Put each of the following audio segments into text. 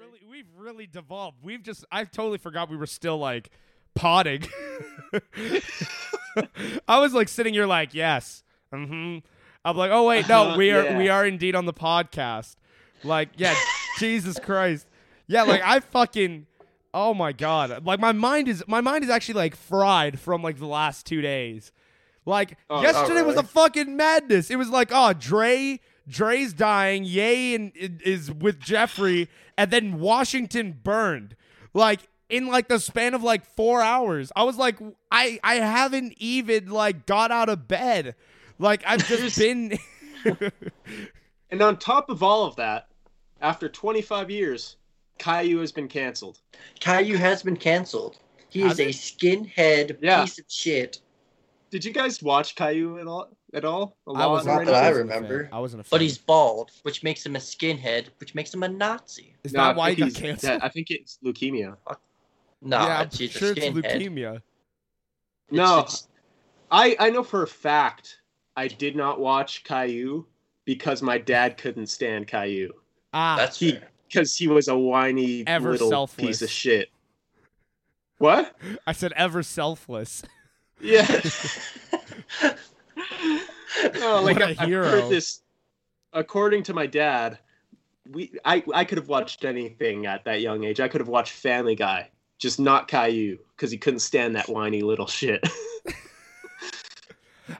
really we've really devolved. We've just I totally forgot we were still like potting. I was like sitting here like, yes. Mm-hmm. I'm like, oh wait, no, Uh, we are yeah. we are indeed on the podcast. Like, yeah, Jesus Christ. Yeah, like I fucking oh my god. Like my mind is my mind is actually like fried from like the last two days. Like Oh, yesterday oh, was a fucking madness. It was like, oh, Dre, Dre's dying. Ye and is with Jeffrey, and then Washington burned. Like in like the span of like four hours. I was like, I I haven't even like got out of bed. Like I've just been. And on top of all of that, after 25 years, Caillou has been canceled. Caillou has been canceled. He Has is a skinhead Yeah. piece of shit. Did you guys watch Caillou at all? At all? A I lot was Not that I wasn't remember. I wasn't a fan. But he's bald, which makes him a skinhead, which makes him a Nazi. Is No, I that why he think got he's- canceled? I think it's leukemia. No, yeah, I'm she's sure a it's leukemia. It's- No, it's- I I know for a fact I did not watch Caillou because my dad couldn't stand Caillou Ah, that's he- fair. because he was a whiny Ever little selfless. piece of shit. What? I said ever selfless. Yeah. no, oh, like I, I've heard this. According to my dad, we I I could have watched anything at that young age. I could have watched Family Guy, just not Caillou, because he couldn't stand that whiny little shit.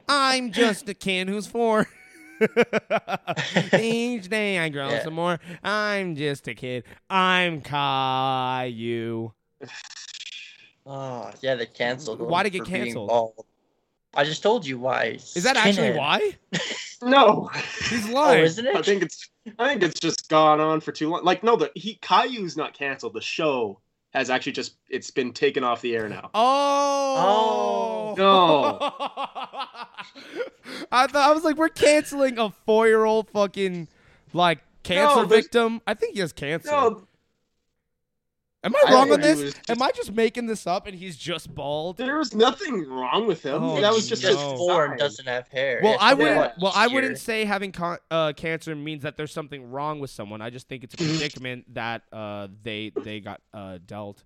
I'm just a kid who's four. Each day I grow Yeah. some more. I'm just a kid. I'm Caillou. Oh, yeah, they canceled. Why did it get canceled? I just told you why. Is that actually why? no, He's Oh, lying. isn't it? I think it's I think it's just gone on for too long. Like no, the he Caillou's not canceled. The show has actually just it's been taken off the air now. Oh. oh. No. I thought I was like, we're canceling a four-year-old fucking like cancer No, victim. I think he has cancer. No, Am I I wrong on this? was Am I just making this up and he's just bald? there was nothing wrong with him. Oh, that was just just his four and doesn't have hair. Well, It's I a wouldn't. lot Well, I easier. wouldn't say having con- uh, cancer means that there's something wrong with someone. I just think it's a predicament that uh, they they got uh, dealt.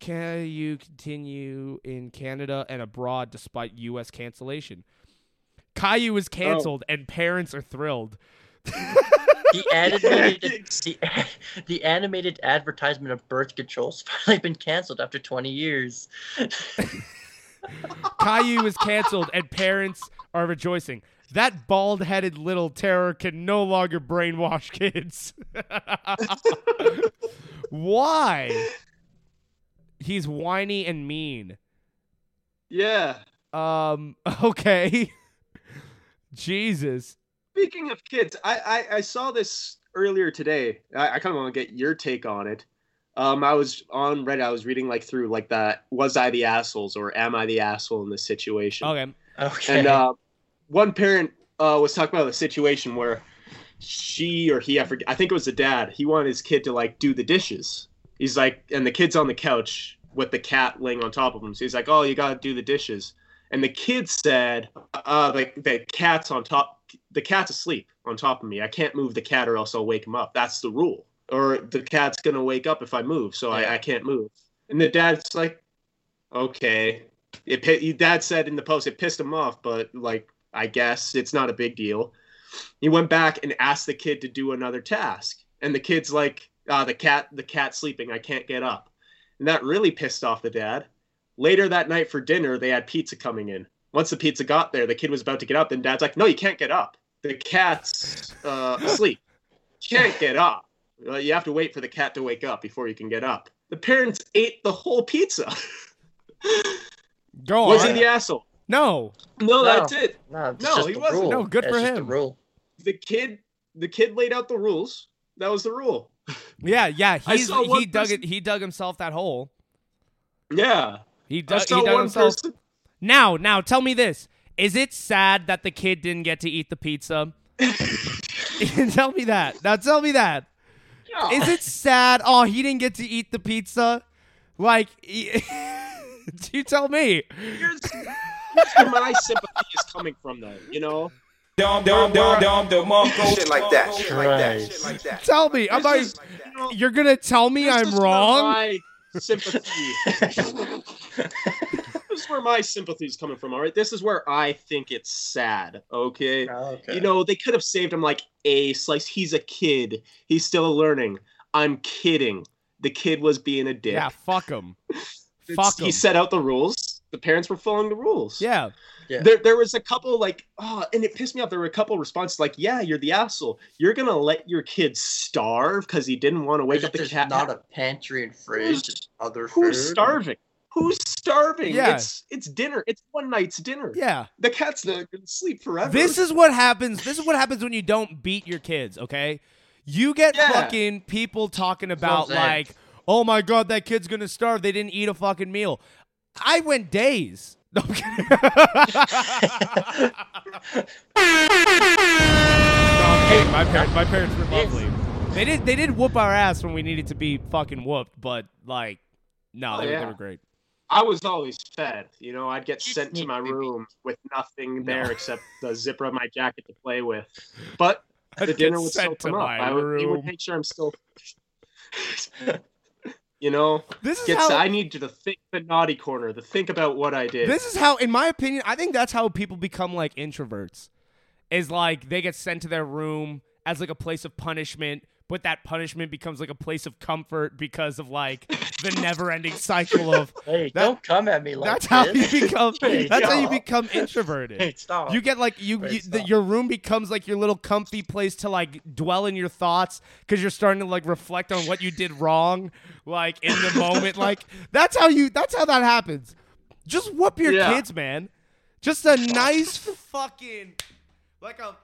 Can you continue in Canada and abroad despite U.S. cancellation? Caillou is canceled and parents are thrilled. The animated the, the animated advertisement of birth control's finally been canceled after 20 years. Caillou is canceled and parents are rejoicing. That bald-headed little terror can no longer brainwash kids. Why? He's whiny and mean. Yeah. Um. Okay. Jesus. Speaking of kids, I I, I saw this earlier today. I, I kind of want to get your take on it. Um, I was on Reddit. I was reading like through like that. Was I the assholes or am I the asshole in this situation? Okay. Okay. And uh, one parent uh, was talking about a situation where she or he, I forget, I think it was the dad. He wanted his kid to like do the dishes. He's like, and the kid's on the couch with the cat laying on top of him. So he's like, "Oh, you gotta do the dishes." And the kid said, "Uh, the the cat's on top. The cat's asleep on top of me. I can't move the cat or else I'll wake him up. That's the rule. Or the cat's gonna wake up if I move, so Yeah. I, I can't move." And the dad's like, "Okay." It dad said in the post it pissed him off, but like I guess it's not a big deal. He went back and asked the kid to do another task, and the kid's like, uh, "The cat, the cat's sleeping. I can't get up," and that really pissed off the dad. Later that night for dinner, they had pizza coming in. Once the pizza got there, the kid was about to get up, and dad's like, "No, you can't get up. The cat's uh, asleep. You can't get up. Uh, you have to wait for the cat to wake up before you can get up." The parents ate the whole pizza. Go was on. he the asshole? no. No, No. that's it. no, No, he wasn't. Rule. No, good That's for just the him. rule. The kid, the kid laid out the rules. That was the rule. Yeah. Yeah. He's, he one dug it. He dug himself that hole. Yeah. He I dug. He dug one himself. person. Now, now, tell me this: Is it sad that the kid didn't get to eat the pizza? tell me that. Now, tell me that. Is it sad? Oh, he didn't get to eat the pizza. Like, you tell me. Here's, here's where my sympathy is coming from, though. You know, Dum dum dum dum dum Uncle. Shit like that. Shit like that. Shit like that. Tell me, am This I? is- you know, You're gonna tell me this I'm is where wrong? My sympathy. this is where my sympathy is coming from. All right, this is where I think it's sad. Okay. Oh, okay. You know, they could have saved him like a slice. He's a kid. He's still learning. I'm kidding. The kid was being a dick. Yeah, fuck him. It's- fuck He set out the rules. The parents were following the rules. Yeah, Yeah. There, there was a couple like, oh, and it pissed me off. There were a couple responses like, "Yeah, you're the asshole. You're gonna let your kid starve because he didn't want to wake There's, up the cat." not a pantry and fridge. Just other Who's food. starving? Who's starving? Yeah. It's it's dinner. It's one night's dinner. yeah. The cat's not gonna sleep forever. This is what happens. This is what happens when you don't beat your kids. Okay, you get Yeah. fucking people talking about what I'm saying. like, "Oh my god, that kid's gonna starve. They didn't eat a fucking meal." I went days. No, I'm kidding. no, My parents, my parents were lovely. They did, they did whoop our ass when we needed to be fucking whooped, but like, no, Oh, they, were- they were great. I was always fed. You know, I'd get sent to my room with nothing there No. except the zipper of my jacket to play with. But I'd the dinner would still come up. my I would, he would make sure I'm still. you know, This is gets. how I need to think the naughty corner, to think about what I did. This is how, in my opinion, I think that's how people become like introverts. Is like they get sent to their room as like a place of punishment, but that punishment becomes like a place of comfort because of like the never-ending cycle of. Hey, That- don't come at me like That's how you become. Hey, That's how you become introverted. Hey, stop. You get like you, Wait, you the, your room becomes like your little comfy place to like dwell in your thoughts because you're starting to like reflect on what you did wrong, like in the moment. Like that's how you. That's how that happens. Just whoop your Yeah. kids, man. Just a nice fucking like a,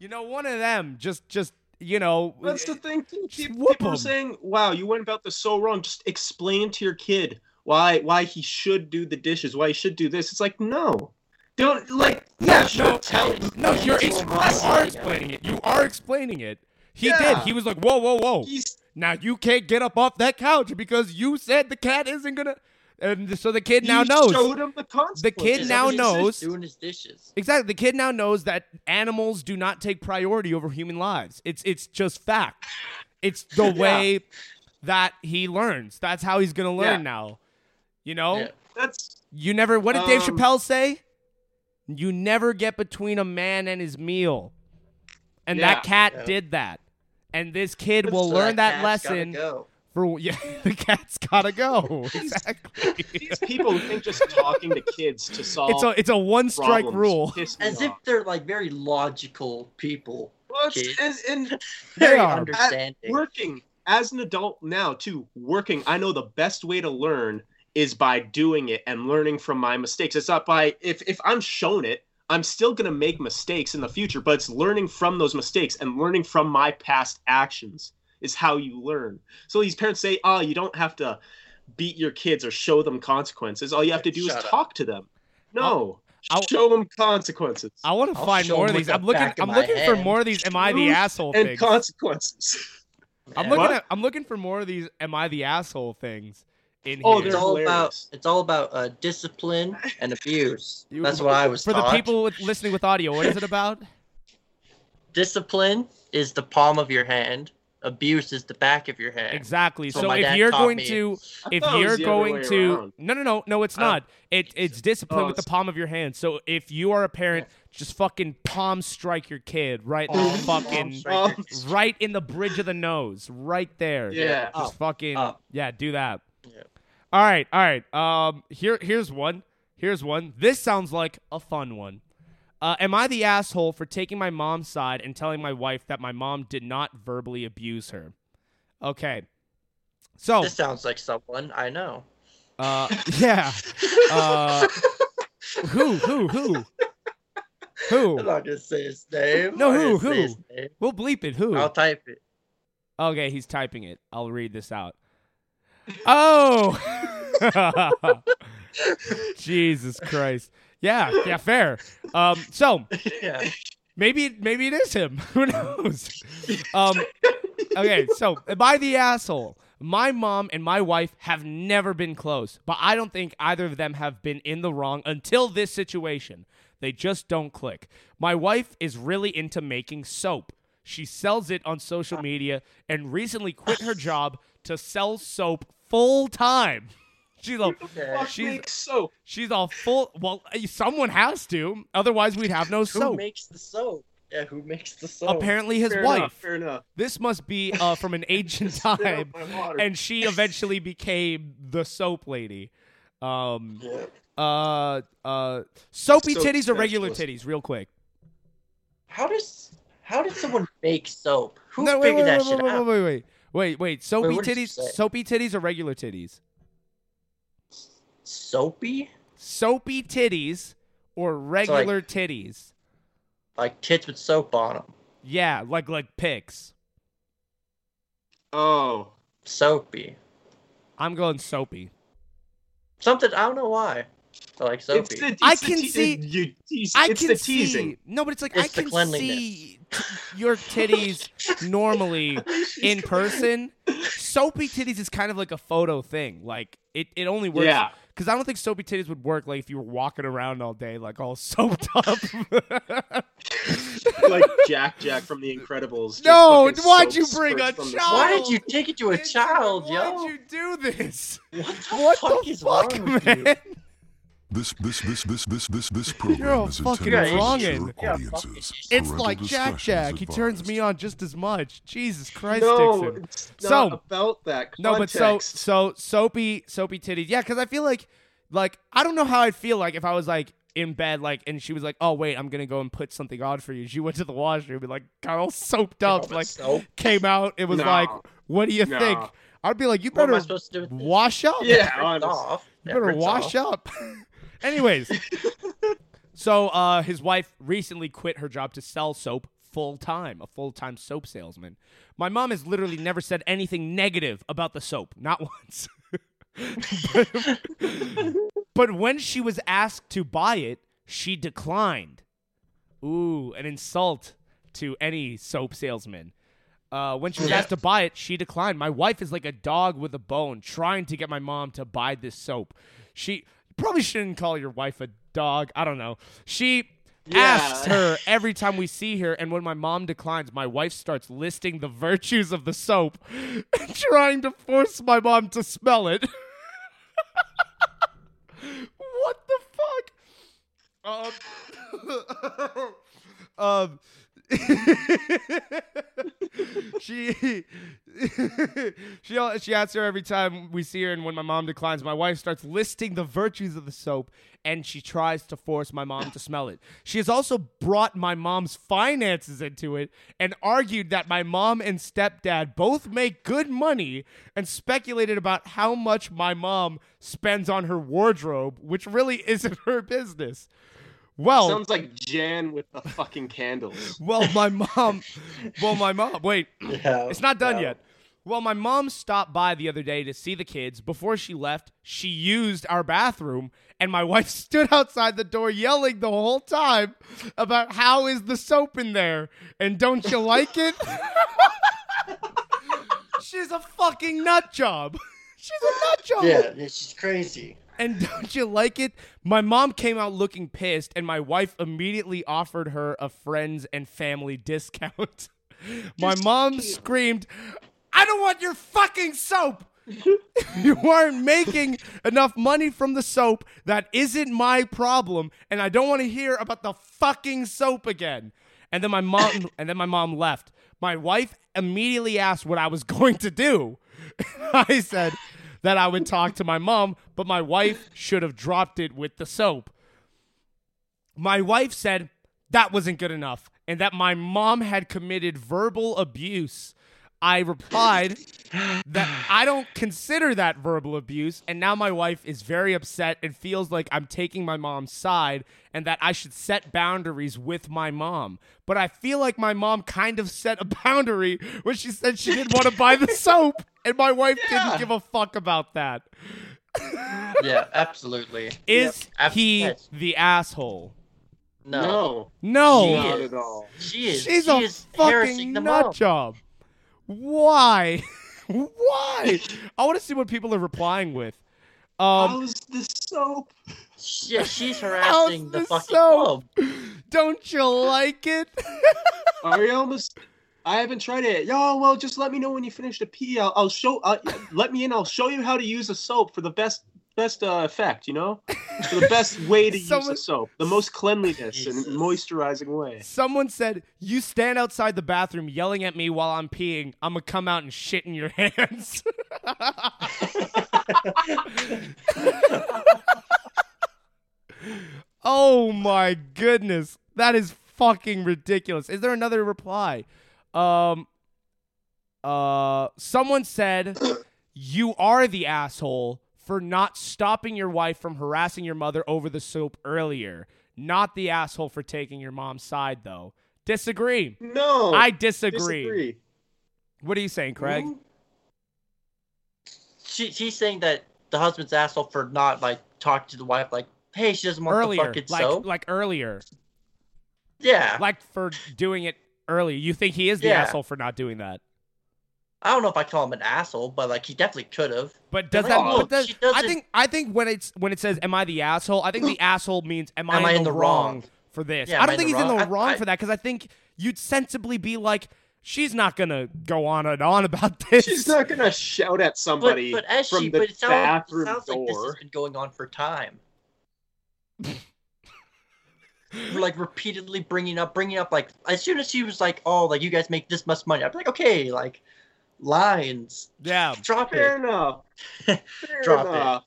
you know, one of them. Just just you know. That's the thing. Too. People, whoop people 'em. are saying, "Wow, you went about this so wrong." Just explain to your kid why why he should do the dishes, why he should do this. It's like no, don't like yeah, sure, no, tell him. no, you're It's you are explaining it. You are explaining it. He did. He was like, whoa, whoa, whoa. He's Now you can't get up off that couch because you said the cat isn't gonna. And so the kid now you knows. Showed him the consequences. The kid He's now doing his- knows- doing his dishes. Exactly. The kid now knows that animals do not take priority over human lives. It's it's just fact. It's the Yeah. way that he learns. That's how he's gonna learn Yeah. now. You know. Yeah. That's You never. What did Dave Um, Chappelle say? You never get between a man and his meal. And that cat Yeah. did that. And this kid But will So learn that, cat's gotta lesson go. For yeah. The cat's gotta go. exactly. these people who think just talking to kids to solve It's a it's a one strike rule. piss me As if they're like very logical people. Well, and, and Very are. understanding. working as an adult now too working i know the best way to learn is by doing it and learning from my mistakes it's not by if if i'm shown it i'm still going to make mistakes in the future but it's learning from those mistakes and learning from my past actions is how you learn so these parents say oh you don't have to beat your kids or show them consequences all you have to do Shut is up. talk to them no I'll- show them consequences I want to I'll find more of these. I'm looking. I'm my looking for more of these. Am I the asshole and things? consequences I'm looking at. I'm looking for more of these. Am I the asshole things in Oh, here? It's they're all about hilarious. it's all about uh, discipline and abuse. You- That's what I was for the people with, listening with audio. What is it about? Discipline is the palm of your hand. Abuse is the back of your head. Exactly. So So if you're going me. to, if thought it was you're going to, around. no, no, no, no, it's Oh. not. It it's discipline Oh, with the palm of your hand. So if you are a parent, just fucking palm strike your kid right in the Palm- palm fucking strike. Right in the bridge of the nose, right there. Yeah. Just Up, fucking up. yeah, do that. Yeah. All right, all right. Um, here here's one. Here's one. This sounds like a fun one. Uh, am I the asshole for taking my mom's side and telling my wife that my mom did not verbally abuse her? Okay. So, This sounds like someone I know. uh, yeah. Uh, who, who, who, I'm who? not gonna say his name. No, who, who? We'll bleep it. Who? I'll type it. Okay, he's typing it. I'll read this out. Oh. Jesus Christ. Yeah, yeah, fair. Um, so yeah. maybe maybe it is him. Who knows? Um, okay, so am I the asshole? My mom and my wife have never been close, but I don't think either of them have been in the wrong until this situation. They just don't click. My wife is really into making soap. She sells it on social media and recently quit her job to sell soap full time. She's all Okay. She's makes soap. she's a full well someone has to otherwise we'd have no soap. Who makes the soap? Yeah, who makes the soap? Apparently his Fair wife. enough. Fair enough. This must be uh, from an ancient time and she eventually became the soap lady. Um Yeah. uh uh soapy Soap titties or regular specialist. titties real quick. How does how did someone make soap? Who No, wait, figured wait, that wait, shit wait, out? wait, wait, wait. Wait, wait. Soapy what titties, say? soapy titties or regular titties? Soapy? Soapy titties or regular titties? Like tits with soap on them. Yeah, like like pics. Oh, Soapy. I'm going soapy. Something I don't know why. I like soapy. it's the, it's I the can te- see- You tease, I can the teasing. see. No, but it's like It's I the can see your titties normally in person. Soapy titties is kind of like a photo thing. Like it, it only works. Yeah. Because I don't think soapy titties would work like if you were walking around all day like all soaped up. like Jack Jack from The Incredibles. No, why'd you bring a child? Why did you take it to a child, Why'd yo? you do this? What the What fuck the is fuck, wrong with man? you? This this this this this this this You're program a is fucking intended for wrongin'. mature audiences. It's Parental like Jack discretion is Jack. He turns advised. me on just as much. Jesus Christ, No, Dixon. it's So- not about that. Context. No, but so so soapy soapy titties. Yeah, because I feel like like I don't know how I'd feel like if I was like in bed like and she was like, oh wait, I'm gonna go and put something on for you. She went to the washroom and like got all soaped up, like soap. came out. It was No. like, what do you No. think? I'd be like, you What am I better supposed to do with this? wash up. Yeah, Rinse honest. off. You better wash up. Anyways, so uh, his wife recently quit her job to sell soap full time, a full time soap salesman. My mom has literally never said anything negative about the soap, not once. but, when she was asked to buy it, she declined. Ooh, an insult to any soap salesman. Uh, when she was asked to buy it, she declined. My wife is like a dog with a bone, trying to get my mom to buy this soap. She probably shouldn't call your wife a dog. I don't know. She asks her every time we see her, and when my mom declines, my wife starts listing the virtues of the soap, and trying to force my mom to smell it. what the fuck? Um, um she she she asks her every time we see her and when my mom declines my wife starts listing the virtues of the soap and she tries to force my mom to smell it. She has also brought my mom's finances into it and argued that my mom and stepdad both make good money and speculated about how much my mom spends on her wardrobe which really isn't her business well Sounds like Jan with the fucking candles. well, my mom. Well, my mom. Wait, Yeah, it's not done yeah. yet. Well, my mom stopped by the other day to see the kids. Before she left, she used our bathroom, and my wife stood outside the door yelling the whole time about how is the soap in there and don't you like it? She's a fucking nut job. She's a nut job. Yeah, yeah, she's crazy. And don't you like it? My mom came out looking pissed, and my wife immediately offered her a friends and family discount. my mom screamed, I don't want your fucking soap! you aren't making enough money from the soap. That isn't my problem, and I don't want to hear about the fucking soap again. And then my mom and then my mom left. My wife immediately asked what I was going to do. I said that I would talk to my mom, but my wife should have dropped it with the soap. My wife said that wasn't good enough and that my mom had committed verbal abuse. I replied that I don't consider that verbal abuse, and now my wife is very upset and feels like I'm taking my mom's side and that I should set boundaries with my mom. But I feel like my mom kind of set a boundary when she said she didn't want to buy the soap, and my wife Yeah. didn't give a fuck about that. Yeah, absolutely. Is Ab- he yes. the asshole? No, No, No. She not is. at all. she is. She's she a is fucking the nut mom. job. Why? Why? I want to see what people are replying with. Um, How's the soap? Yeah, she's harassing the the fucking soap? club. don't you like it? Are you almost? I haven't tried it. Yo, well, just let me know when you finish the pee. I'll, I'll show. Uh, let me in. I'll show you how to use a soap for the best best uh, effect. You know, for the best way to Someone- use the soap, the most cleanliness and moisturizing way. Someone said, "You stand outside the bathroom yelling at me while I'm peeing. I'm gonna come out and shit in your hands." oh my goodness, that is fucking ridiculous. Is there another reply? Um, uh, someone said, "You are the asshole for not stopping your wife from harassing your mother over the soap earlier. Not the asshole for taking your mom's side, though." Disagree. No, I disagree. disagree. What are you saying, Craig? She, she's saying that the husband's asshole for not like talking to the wife, like, hey, she doesn't want the Earlier, fucking like soap. like earlier, yeah, like for doing it early. You think he is the Yeah. asshole for not doing that? I don't know if I call him an asshole, but like he definitely could have. But does Like, that? oh, but does, she I think I think when it's when it says "Am I the asshole?" I think the asshole means "Am I, Am in, I the in the wrong, wrong? for this?" Yeah, I don't think in he's the in the wrong? wrong I- for that because I think you'd sensibly be like, "She's not gonna go on and on about this." She's not gonna shout at somebody but as from she, the but it sounds, it bathroom sounds like this door. has been going on for time. Like repeatedly bringing up, bringing up, like as soon as she was like, "Oh, like you guys make this much money," I'd be like, "Okay, like lines, yeah. drop Fair it." enough. Fair Drop it.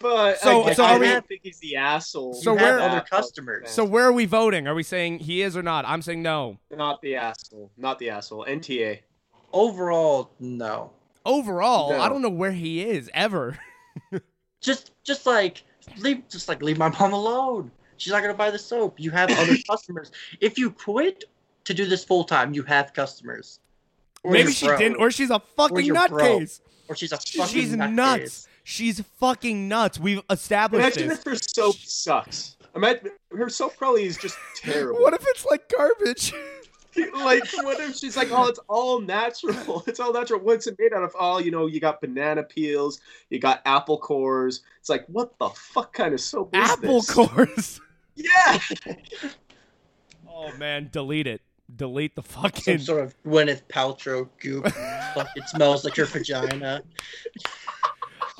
But So- again, so I we- don't think he's the asshole. So you where- have other customers. So where are we voting? Are we saying he is or not? I'm saying no. Not the asshole. Not the asshole. NTA. Overall, no. Overall, No. I don't know where he is ever. Just, just like leave, just like leave my mom alone. She's not gonna buy the soap. You have other customers. If you quit to do this full time, you have customers. Or Maybe she broke. didn't, or she's a fucking nutcase. or she's a She's fucking nuts. nutcase. She's fucking nuts. We've established Imagine this. if her soap sucks. Imagine her soap probably is just terrible. What if it's like garbage? like what if she's like, oh, it's all natural. It's all natural. What's it made out of? Oh, you know, you got banana peels, you got apple cores. It's like, what the fuck kind of soap is Apple this? cores. Yeah. Oh man, delete it. Delete the Some fucking. sort of Gwyneth Paltrow goop. Fuck, it smells like your vagina.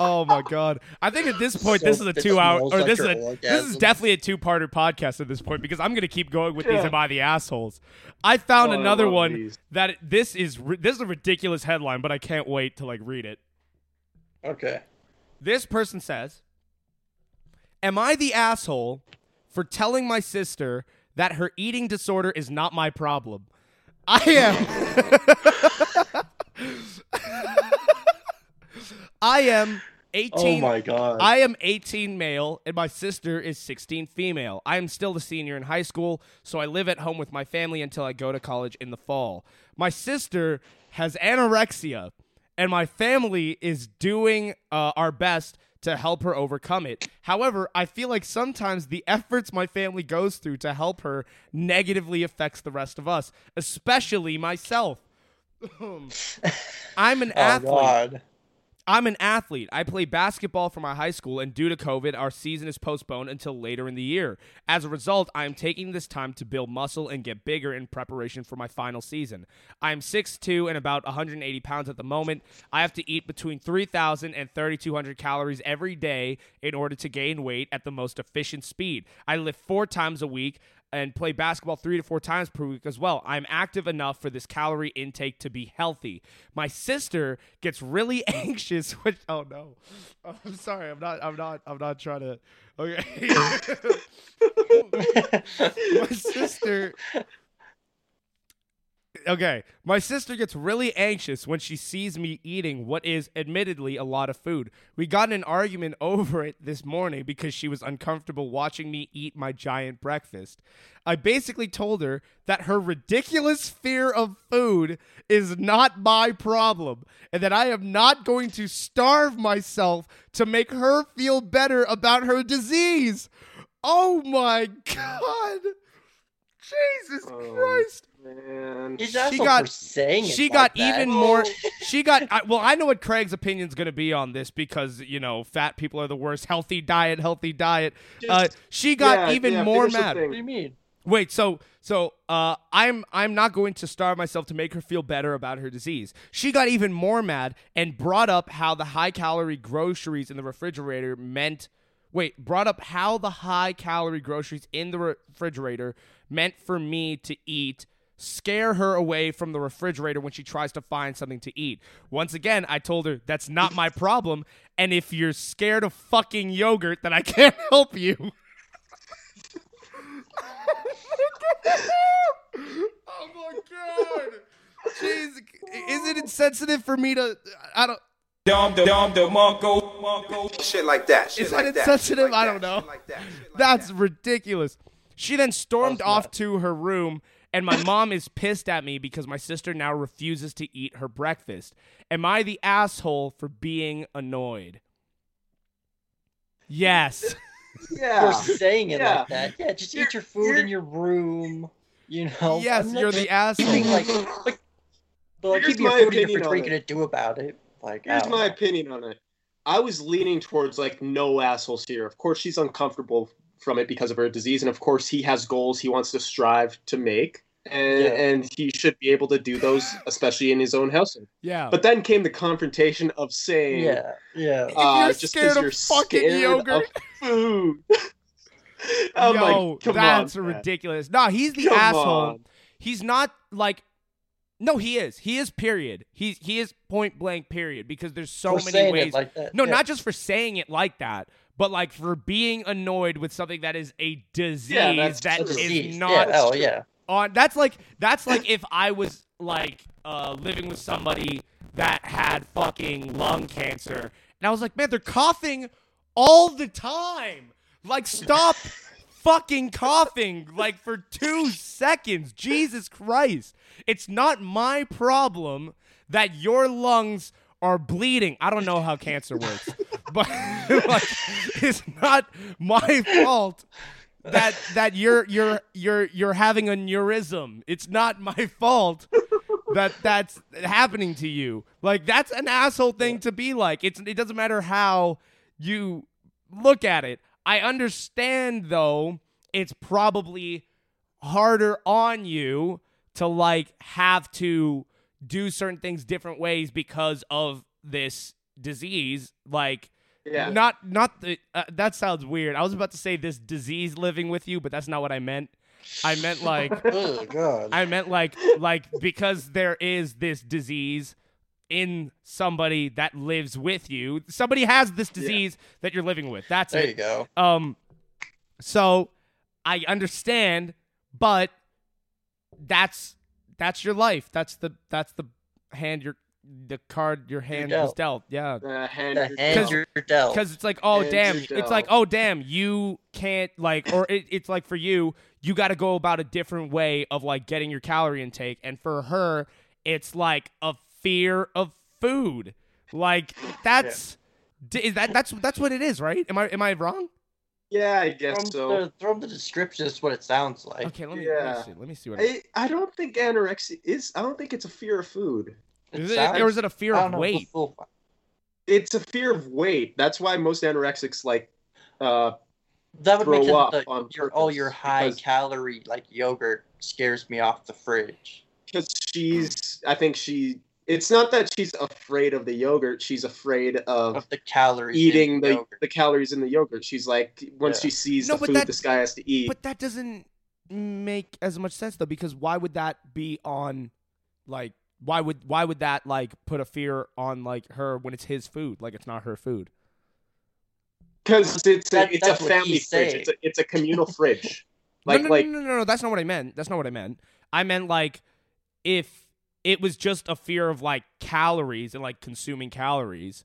Oh my god. I think at this point, Soap this is a that two-hour, smells or like this is your a, this is orgasm. definitely a two-parter podcast at this point because I'm gonna keep going with these. Yeah. Am I the assholes? I found Oh, I another love one these. that this is ri- this is a ridiculous headline, but I can't wait to like read it. Okay. This person says, Am I the asshole for telling my sister that her eating disorder is not my problem? I am. I am 18. Oh my god. I am 18 male and my sister is 16 female. I am still a senior in high school, so I live at home with my family until I go to college in the fall. My sister has anorexia, and my family is doing uh, our best to help her overcome it. However, I feel like sometimes the efforts my family goes through to help her negatively affects the rest of us, especially myself. I'm an oh athlete. god. I'm an athlete. I play basketball for my high school, and due to COVID, our season is postponed until later in the year. As a result, I am taking this time to build muscle and get bigger in preparation for my final season. I am 6'2 and about 180 pounds at the moment. I have to eat between 3,000 and 3,200 calories every day in order to gain weight at the most efficient speed. I lift four times a week and play basketball three to four times per week as well. I'm active enough for this calorie intake to be healthy. My sister gets really anxious Which oh no. I'm sorry, I'm not I'm not I'm not trying to okay. My sister Okay, my sister gets really anxious when she sees me eating what is admittedly a lot of food. We got in an argument over it this morning because she was uncomfortable watching me eat my giant breakfast. I basically told her that her ridiculous fear of food is not my problem and that I am not going to starve myself to make her feel better about her disease. Oh my god. Jesus Oh. Christ. Man. She got- for saying it she like got that. even more she got I, well i know what craig's opinion's going to be on this because you know fat people are the worst healthy diet healthy diet uh, she got yeah, even yeah, more mad. What do you mean? Wait, so so uh, I'm I'm not going to starve myself to make her feel better about her disease. She got even more mad and brought up how the high calorie groceries in the refrigerator meant. Wait, brought up how the high calorie groceries in the refrigerator meant for me to eat. Scare her away from the refrigerator when she tries to find something to eat. Once again, I told her that's not my problem. And if you're scared of fucking yogurt, then I can't help you. oh my god! Jeez, is it insensitive for me to? I don't. Dom the Dom the Monko Monko. Shit like that. Shit Is like that that. insensitive? Shit like I don't know. Shit like that. Shit like That's that. ridiculous. She then stormed That's off to her room, and my mom is pissed at me because my sister now refuses to eat her breakfast. Am I the asshole for being annoyed? Yes. Yeah. For saying it Yeah. like that. Yeah, just You're- eat your food you're- in your room. You know. yes, you're the asshole. like, like, but like Here's keep your my food in your fridge. What are you gonna do about it? Like, Here's my know. opinion on it. I was leaning towards like no assholes here. Of course, she's uncomfortable from it because of her disease, and of course, he has goals he wants to strive to make, and Yeah. and he should be able to do those, especially in his own household. Yeah. But then came the confrontation of saying, Yeah, yeah. uh, you're just scared 'cause of you're fucking scared yogurt. of food. I'm Yo, like, come that's on, man. ridiculous. Nah, he's the Come asshole. on. He's not like. No, he is. He is. Period. He's he is point blank. Period. Because there's so For many ways. it like that. no, yeah. not just for saying it like that, but like for being annoyed with something that is a disease Yeah, that's that is disease. not Yeah, oh yeah. on that's like that's like if I was like uh living with somebody that had fucking lung cancer and I was like, man, they're coughing all the time. Like stop fucking coughing like for 2 seconds. Jesus Christ. It's not my problem that your lungs are bleeding. I don't know how cancer works. But like it's not my fault that that you're you're you're you're having a neurism. It's not my fault that that's happening to you. Like that's an asshole thing to be like. It's it doesn't matter how you look at it. I understand though, it's probably harder on you to like have to do certain things different ways because of this disease like Yeah. not not the uh, that sounds weird. I was about to say this disease living with you, but that's not what I meant. I meant like Oh god. I meant like like because there is this disease in somebody that lives with you. Somebody has this disease that you're living with. That's there it. There you go. Um, so I understand, but that's that's your life. That's the that's the hand your the card your hand was dealt. Yeah, Uh, hand The your hand dealt. you're dealt. because it's like oh Hand damn, it's like oh damn, you can't like or it, it's like for you, you got to go about a different way of like getting your calorie intake, and for her, it's like a fear of food. Like that's. d Is that that's that's what it is, right? Am I am I wrong? Yeah, I guess from, so. the, from the description, is what it sounds like. Okay, let me, Yeah. let me see. Let me see what. I, I don't think anorexia is. I don't think it's a fear of food. It is it, or is it a fear of don't know weight? It's a fear of weight. That's why most anorexics like. Uh, That would throw make sense. up that on your all your high because- calorie like yogurt scares me off the fridge. because she's. I think she. It's not that she's afraid of the yogurt. She's afraid of Of the calories eating the, yogurt. the calories in the yogurt. She's like, once Yeah. she sees No, the food that- this guy has to eat. But that doesn't make as much sense though, because why would that be on, like, why would why would that like put a fear on like her when it's his food, like it's not her food? Because it's a That- it's a family fridge. It's a it's a communal fridge. No, Like no, like no, no, no, no, that's not what I meant. That's not what I meant. I meant like if it was just a fear of like calories and like consuming calories,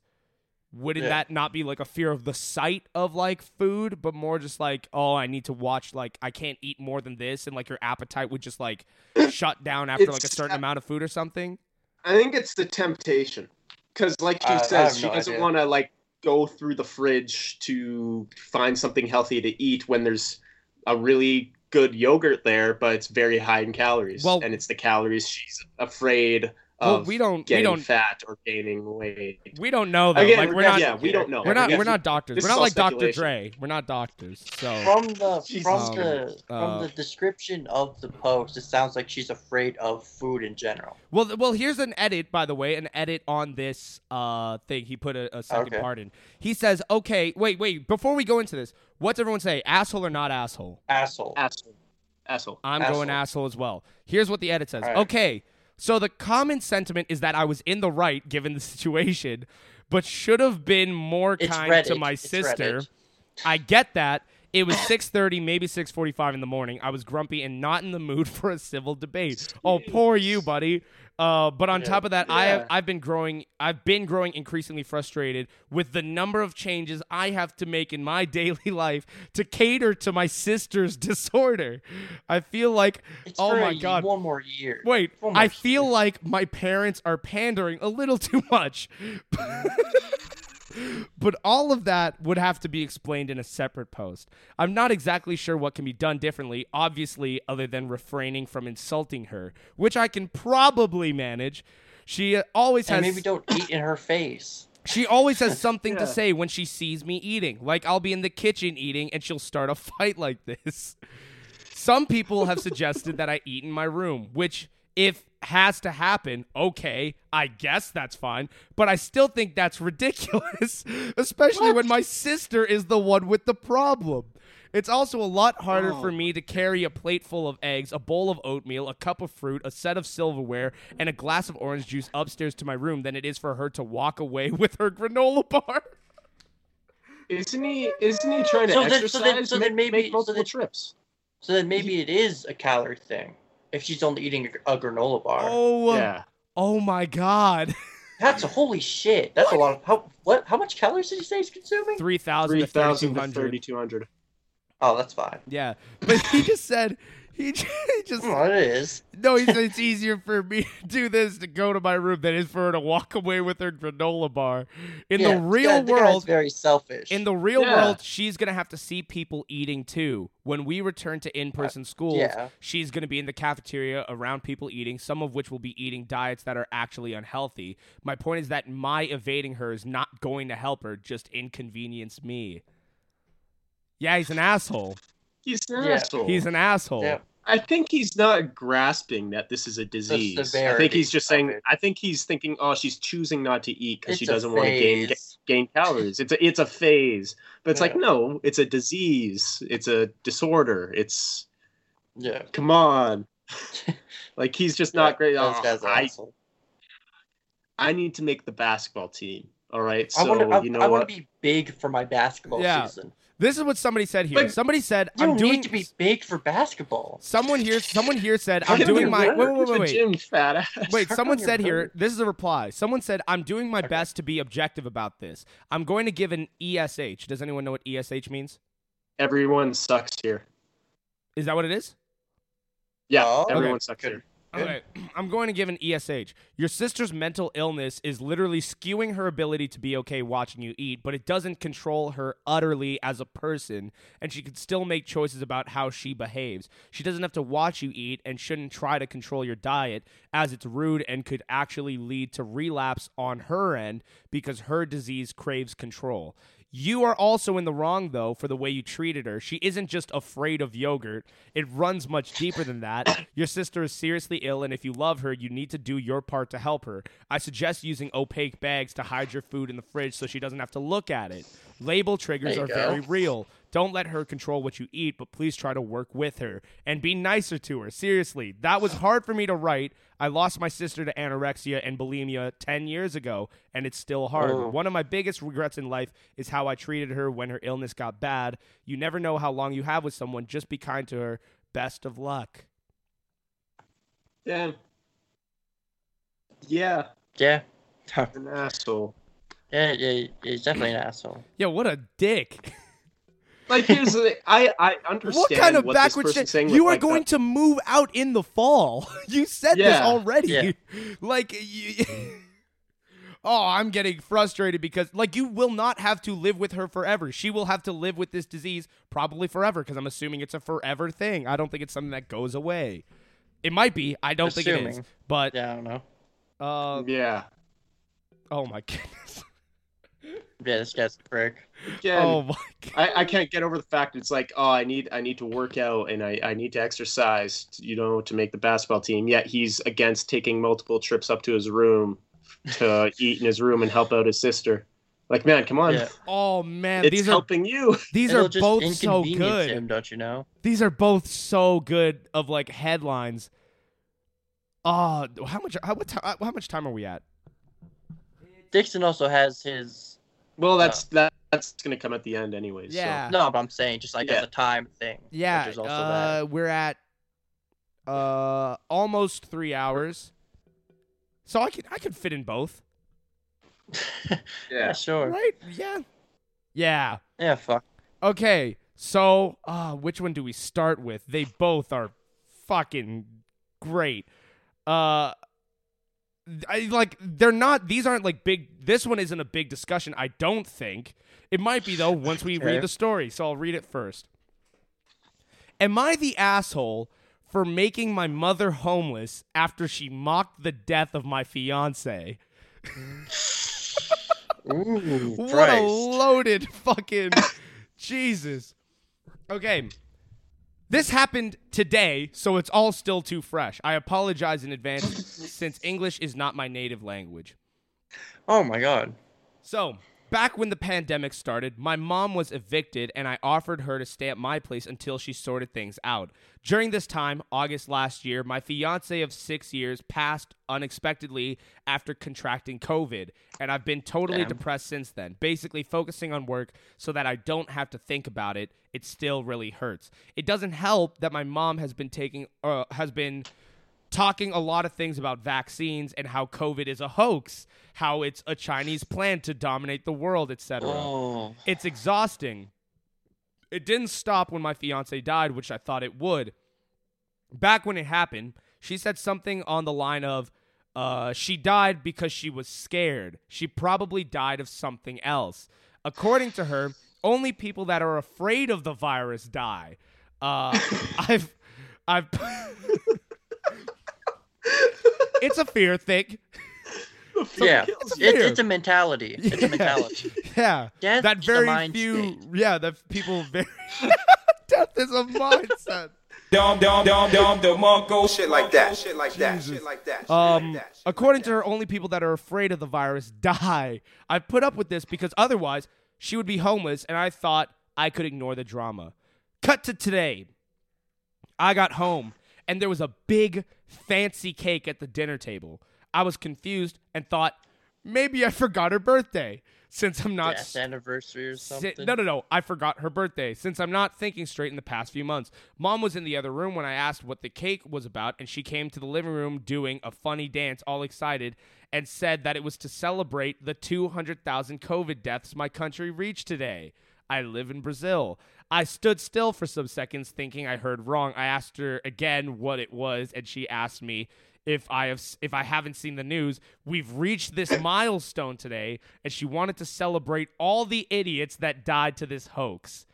wouldn't Yeah. that not be like a fear of the sight of like food, but more just like, oh, I need to watch like I can't eat more than this, and like your appetite would just like shut down after like a It's- certain amount of food or something. I think it's the temptation. Because like she I- I says, have she no doesn't want to like go through the fridge to find something healthy to eat when there's a really good yogurt there, but it's very high in calories. Well- and it's the calories she's afraid Well, we don't- we don't- fat or gaining weight. We don't know though. Again, like we're not. yeah, we don't know. We're not. We're not doctors. We're not like Dr. Dre. We're not doctors. So From the Jesus. from the Um, from uh, the description of the post, it sounds like she's afraid of food in general. well, well. Here's an edit, by the way, an edit on this uh thing. He put a, a second Okay. part in. He says, "Okay, wait, wait. Before we go into this, what's everyone say? Asshole or not asshole? Asshole. Asshole. Asshole. I'm Asshole. going asshole as well. Here's what the edit says. Alright. Okay, so the common sentiment is that I was in the right given the situation, but should have been more It's kind Reddit. to my It's sister. Reddit. I get that. It was 6:30, maybe 6:45 in the morning. I was grumpy and not in the mood for a civil debate. Oh, poor you, buddy. Uh, but on Yeah. top of that, I have I've been growing I've been growing increasingly frustrated with the number of changes I have to make in my daily life to cater to my sister's disorder. I feel like It's oh my god. One more year. Wait, One I feel year. like my parents are pandering a little too much. But all of that would have to be explained in a separate post. I'm not exactly sure what can be done differently, obviously, other than refraining from insulting her, which I can probably manage. She always And has maybe don't eat in her face. she always has something to say when she sees me eating. Like I'll be in the kitchen eating and she'll start a fight like this. Some people have suggested that I eat in my room, which if has to happen, okay, I guess that's fine, but I still think that's ridiculous, especially when my sister is the one with the problem. It's also a lot harder for oh. me to carry a plate full of eggs, a bowl of oatmeal, a cup of fruit, a set of silverware, and a glass of orange juice upstairs to my room than it is for her to walk away with her granola bar. Isn't he? Isn't he trying to So then- exercise? so then- so make, then maybe- make so multiple then- trips. So then maybe it is a calorie thing. If she's only eating a, a granola bar. Oh, Yeah. oh my God. That's a holy shit. That's a lot of how what how much calories did you say he's consuming? 3,000 Three to 3,200. thirty-two hundred. Oh, that's fine. Yeah. But he just said, he j- he just, Well, it is. no, he said it's easier for me to do this to go to my room than it is for her to walk away with her granola bar. In Yeah, the real guy- the world, very selfish. in the real Yeah. world, she's going to have to see people eating too. When we return to in person uh, schools, yeah. she's going to be in the cafeteria around people eating, some of which will be eating diets that are actually unhealthy. My point is that my evading her is not going to help her, just inconvenience me. Yeah, he's an asshole. He's an Yeah. asshole. He's an asshole. Yeah. I think he's not grasping that this is a disease. I think he's just saying. it. I think he's thinking, oh, she's choosing not to eat because she doesn't want to gain gain calories. It's a it's a phase, but it's like no, it's a disease. It's a disorder. It's Yeah. come on. like he's just not Yeah, great. Those Oh, guys I asshole. I need to make the basketball team. All right, so I want to. I, you know I want to be big for my basketball Yeah. season. This is what somebody said here. Like, somebody said, You "I'm don't doing." need to be big for basketball. Someone here. Someone here said, "I'm doing my." Wait, wait, wait, wait, wait. Gym, fat ass. Wait, someone said here, this is a reply. Someone said, I'm doing my best to be objective about this. I'm going to give an ESH. Does anyone know what ESH means? Everyone sucks here. Is that what it is? Yeah, Oh, everyone okay. sucks here. I'm going to give an ESH. Your sister's mental illness is literally skewing her ability to be okay watching you eat, but it doesn't control her utterly as a person, and she can still make choices about how she behaves. She doesn't have to watch you eat and shouldn't try to control your diet, as it's rude and could actually lead to relapse on her end because her disease craves control. You are also in the wrong, though, for the way you treated her. She isn't just afraid of yogurt, it runs much deeper than that. Your sister is seriously ill, and if you love her, you need to do your part to help her. I suggest using opaque bags to hide your food in the fridge so she doesn't have to look at it. Label triggers are go. very real. Don't let her control what you eat, but please try to work with her and be nicer to her. Seriously, that was hard for me to write. I lost my sister to anorexia and bulimia 10 years ago, and it's still hard. Oh. One of my biggest regrets in life is how I treated her when her illness got bad. You never know how long you have with someone. Just be kind to her. Best of luck. Damn. Yeah, Yeah. an asshole. Yeah, yeah, he's definitely an asshole. Yeah, what a dick. Like here's the thing. I I understand what kind of what backward this shit? person's saying You with, are like, the- going to move out in the fall. You said this already. Yeah. Like, you, oh, I'm getting frustrated because like you will not have to live with her forever. She will have to live with this disease probably forever because I'm assuming it's a forever thing. I don't think it's something that goes away. It might be. I don't think it is. Assuming. But Yeah, I don't know. uh, Yeah. oh my goodness. Yeah, this guy's a prick. Again, Oh my god. I, I can't get over the fact it's like, oh, I need I need to work out and I, I need to exercise, you know, to make the basketball team. Yet he's against taking multiple trips up to his room to eat in his room and help out his sister. Like, man, come on. Yeah. Oh man, It's these are helping you. these It'll are just both so good. Him, don't you know? These are both so good of like headlines. Uh, how much how, what ti- how much time are we at? Dixon also has his. Well, that's that, that's gonna come at the end anyways. so. Yeah. No, but I'm saying just like Yeah. as a time thing. Yeah, Which is also uh, we're at uh almost three hours. So I could I could fit in both, that. yeah, sure. right? Yeah, yeah. Yeah, fuck. Okay, so uh, which one do we start with? They both are fucking great. Uh, I, like they're not. These aren't like big. This one isn't a big discussion. I don't think it might be though once we Okay. read the story. So I'll read it first. Am I the asshole for making my mother homeless after she mocked the death of my fiance? Ooh, What a loaded fucking Jesus. Okay. This happened today, so it's all still too fresh. I apologize in advance since English is not my native language. Oh my god. So, back when the pandemic started, my mom was evicted and I offered her to stay at my place until she sorted things out. During this time, August last year, my fiance of six years passed unexpectedly after contracting COVID, and I've been totally Damn. depressed since then, basically focusing on work so that I don't have to think about it. It still really hurts. It doesn't help that my mom has been taking, uh, has been talking a lot of things about vaccines and how COVID is a hoax, how it's a Chinese plan to dominate the world, etc. Oh. It's exhausting. It didn't stop when my fiance died, which I thought it would. Back when it happened, she said something on the line of, uh, she died because she was scared. She probably died of something else. According to her, only people that are afraid of the virus die. Uh, I've, I've, it's a fear thing. Yeah, kills it's, you. it's a mentality. It's a mentality. Yeah, Death that is a very mind few. state. Yeah, that people very. Death is a mindset. Dom dom dom dom the Mongo. Shit like that. Shit like that. Shit like that. Shit Um, like that. Shit according like to her, only people that are afraid of the virus die. I put up with this because otherwise she would be homeless, and I thought I could ignore the drama. Cut to today. I got home, and there was a big, fancy cake at the dinner table. I was confused and thought maybe I forgot her birthday since I'm not Death anniversary or Si- something. no, no, no. I forgot her birthday. Since I'm not thinking straight in the past few months, mom was in the other room when I asked what the cake was about, and she came to the living room doing a funny dance, all excited, and said that it was to celebrate the 200,000 COVID deaths my country reached today. I live in Brazil. I stood still for some seconds thinking I heard wrong. I asked her again what it was, and she asked me if I have if I haven't seen the news. We've reached this milestone today, and she wanted to celebrate all the idiots that died to this hoax.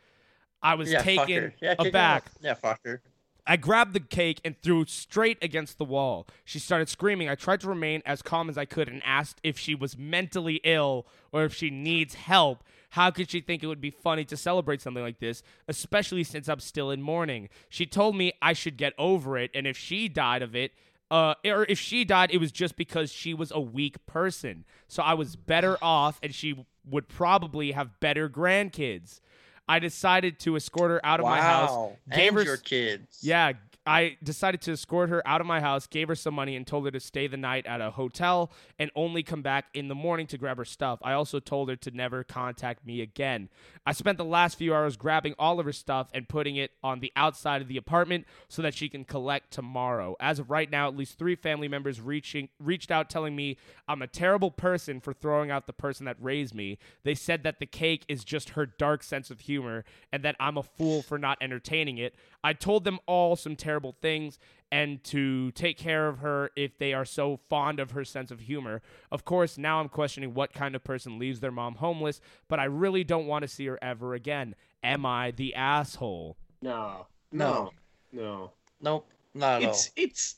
I was yeah, taken. Yeah, aback. Yeah, fuck her. I grabbed the cake and threw it straight against the wall. She started screaming. I tried to remain as calm as I could and asked if she was mentally ill or if she needs help. How could she think it would be funny to celebrate something like this, especially since I'm still in mourning? She told me I should get over it, and if she died of it, uh, or if she died, it was just because she was a weak person. So I was better off, and she would probably have better grandkids. I decided to escort her out of wow. my house. Gave and her your kids. yeah, I decided to escort her out of my house, gave her some money, and told her to stay the night at a hotel and only come back in the morning to grab her stuff. I also told her to never contact me again. I spent the last few hours grabbing all of her stuff and putting it on the outside of the apartment so that she can collect tomorrow. As of right now, at least three family members reaching reached out telling me I'm a terrible person for throwing out the person that raised me. They said that the cake is just her dark sense of humor and that I'm a fool for not entertaining it. I told them all some terrible terrible things and to take care of her if they are so fond of her sense of humor. Of course, now I'm questioning what kind of person leaves their mom homeless, but I really don't want to see her ever again. Am I the asshole? No, No. no, no. Nope. Not at all. It's it's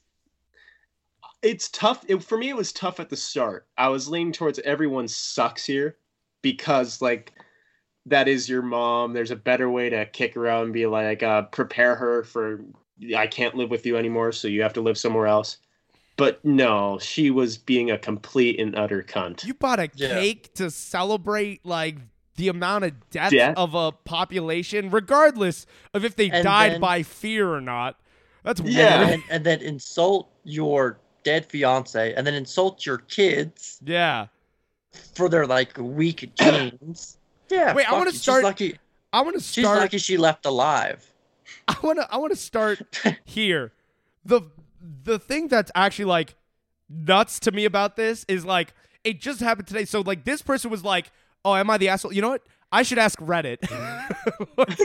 it's tough. It, for me, it was tough at the start. I was leaning towards everyone sucks here because like that is your mom. There's a better way to kick her out and be like, uh, prepare her for I can't live with you anymore, so you have to live somewhere else. But no, she was being a complete and utter cunt. You bought a Yeah. cake to celebrate like the amount of death Death? of a population, regardless of if they And died then- by fear or not. That's Yeah. weird. and, and then insult your dead fiance, and then insult your kids Yeah. for their like weak genes. Yeah. Wait, I wanna it. She's start- lucky. I want to start. She's start. lucky she left alive. I want to. I want to start here. The the thing that's actually like nuts to me about this is like it just happened today. So like this person was like, "Oh, am I the asshole?" You know what? I should ask Reddit.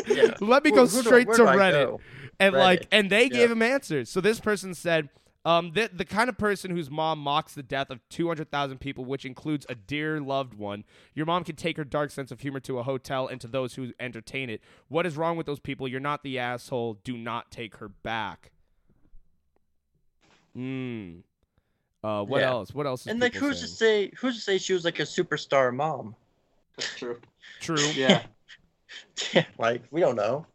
Yeah. Let me go who do- straight where to Reddit. go? and Reddit. like and they gave him answers so this person said um, the, the kind of person whose mom mocks the death of 200,000 people, which includes a dear loved one. Your mom can take her dark sense of humor to a hotel and to those who entertain it. What is wrong with those people? You're not the asshole. Do not take her back. Hmm. Uh, what Yeah. else? What else? Is And like, people who's to say? Who's to say she was like a superstar mom? That's true. True. Yeah. Yeah, like we don't know.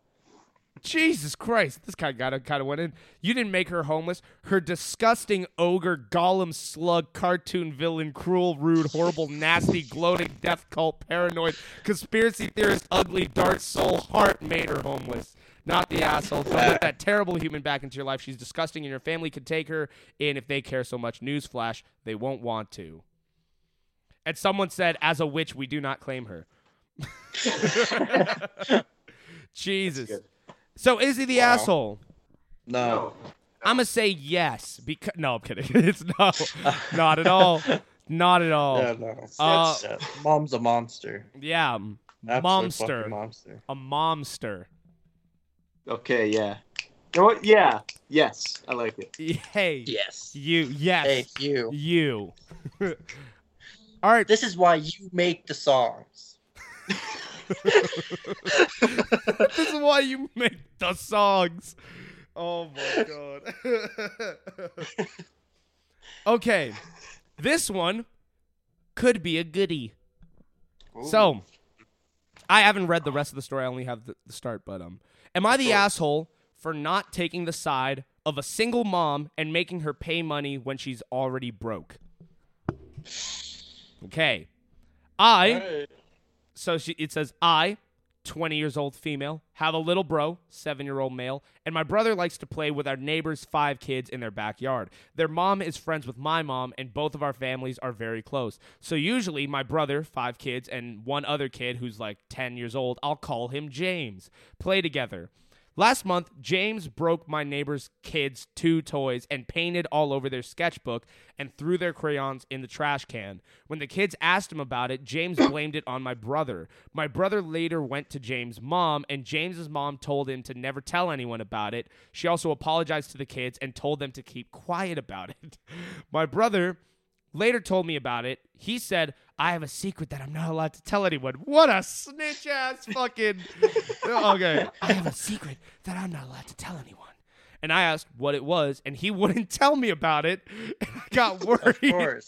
Jesus Christ, this guy got kind of went in. You didn't make her homeless. Her disgusting ogre, golem, slug, cartoon villain, cruel, rude, horrible, nasty, gloating, death cult, paranoid, conspiracy theorist, ugly, dark soul heart made her homeless. Not the asshole. Don't let that terrible human back into your life. She's disgusting, and your family could take her in if they care so much. Newsflash: they won't want to. And someone said, "As a witch, we do not claim her." Jesus. Good. So is he the asshole? No. I'm gonna say yes because no, I'm kidding. it's no, not at all, not at all. No, no. Uh, Yeah, mom's a monster. Yeah, Absolute monster, fucking monster. a momster. Okay. Yeah. You know what? Yeah. Yes. I like it. Hey, Yes. you, yes, Hey, you. you. all right, This is why you make the songs. this is why you make the songs. Oh my god. okay, this one could be a goodie. So, I haven't read the rest of the story. I only have the, the start. But um, am I the asshole for not taking the side of a single mom and making her pay money when she's already broke? Okay, I. So she it says I, 20 years old female, have a little bro, 7-year-old male, and my brother likes to play with our neighbors' five kids in their backyard. Their mom is friends with my mom and both of our families are very close. So usually my brother, 5 kids and one other kid who's like 10 years old, I'll call him James, play together. Last month, James broke my neighbor's kids' two toys and painted all over their sketchbook and threw their crayons in the trash can. When the kids asked him about it, James blamed it on my brother. My brother later went to James' mom, and James's mom told him to never tell anyone about it. She also apologized to the kids and told them to keep quiet about it. My brother later told me about it. He said, I have a secret that I'm not allowed to tell anyone. What a snitch ass fucking. okay. I have a secret that I'm not allowed to tell anyone. And I asked what it was, and he wouldn't tell me about it. And I got worried. Of course.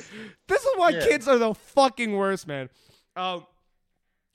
This is why Yeah. kids are the fucking worst, man. Um,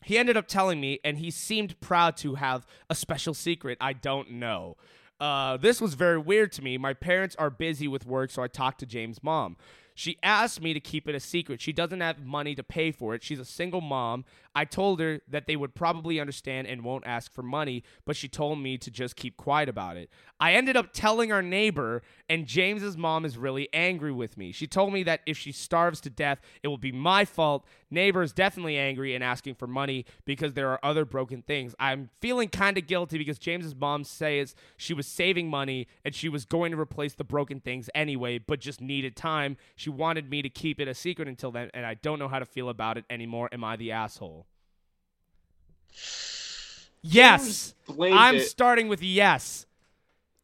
he ended up telling me, and he seemed proud to have a special secret I don't know. Uh, this was very weird to me. My parents are busy with work, so I talked to James' mom. She asked me to keep it a secret. She doesn't have money to pay for it. She's a single mom. I told her that they would probably understand and won't ask for money, but she told me to just keep quiet about it. I ended up telling our neighbor, and James's mom is really angry with me. She told me that if she starves to death, it will be my fault. Neighbor is definitely angry and asking for money because there are other broken things. I'm feeling kind of guilty because James's mom says she was saving money and she was going to replace the broken things anyway, but just needed time. She wanted me to keep it a secret until then, and I don't know how to feel about it anymore. Am I the asshole? Yes. I'm it. starting with yes.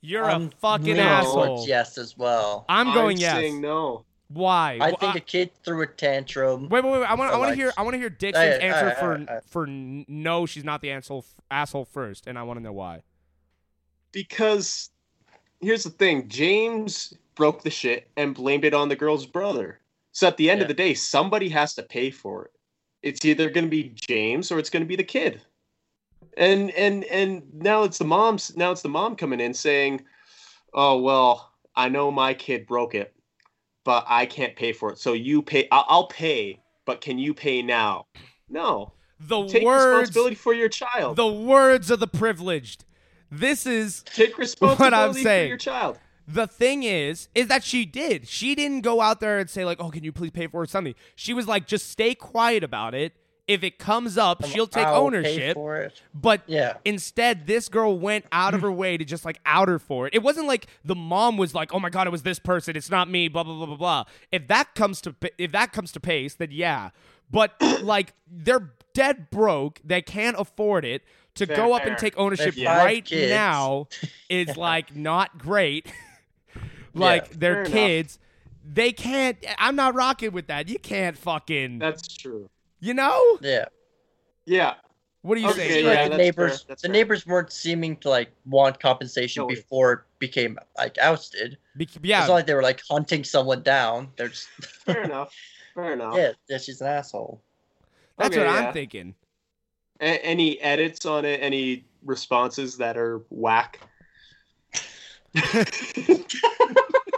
You're I'm a fucking leaning asshole. Yes, as well. I'm going I'm yes. saying no. Why? I Wh- think a kid threw a tantrum. Wait, wait, wait! I want, I want to hear, I want to hear Dixon's Alright, answer alright, for alright, alright. for no, she's not the asshole asshole first, and I want to know why. Because here's the thing James broke the shit and blamed it on the girl's brother. So at the end Yeah. of the day, somebody has to pay for it. It's either going to be James or it's going to be the kid. And and and now it's the mom's now it's the mom coming in saying, "Oh, well, I know my kid broke it, but I can't pay for it. So you pay I'll, I'll pay, but can you pay now?" No. The Take words, responsibility for your child. the words of the privileged. This is Take responsibility for saying. your child. The thing is, is that she did. She didn't go out there and say like, "Oh, can you please pay for it?" Something. She was like, "Just stay quiet about it. If it comes up, she'll take I'll ownership." But Yeah. Instead, this girl went out of her way to just like out her for it. It wasn't like the mom was like, "Oh my god, it was this person. It's not me." Blah blah blah blah blah. If that comes to if that comes to pace, then yeah. But like they're dead broke. They can't afford it to go up and take ownership right now. Is like not great. like Yeah, their fair enough. kids. They can't. I'm not rocking with that. You can't fucking. That's true. you know. Yeah. Yeah. What do you Okay, say? yeah, the neighbors, fair, the fair. neighbors weren't seeming to like want compensation No, before it became like ousted. Be- It's not like they were like hunting someone down. They're just Fair enough. Fair enough. yeah, yeah, she's an asshole. That's Okay, what I'm thinking. A- any edits on it? Any responses that are whack?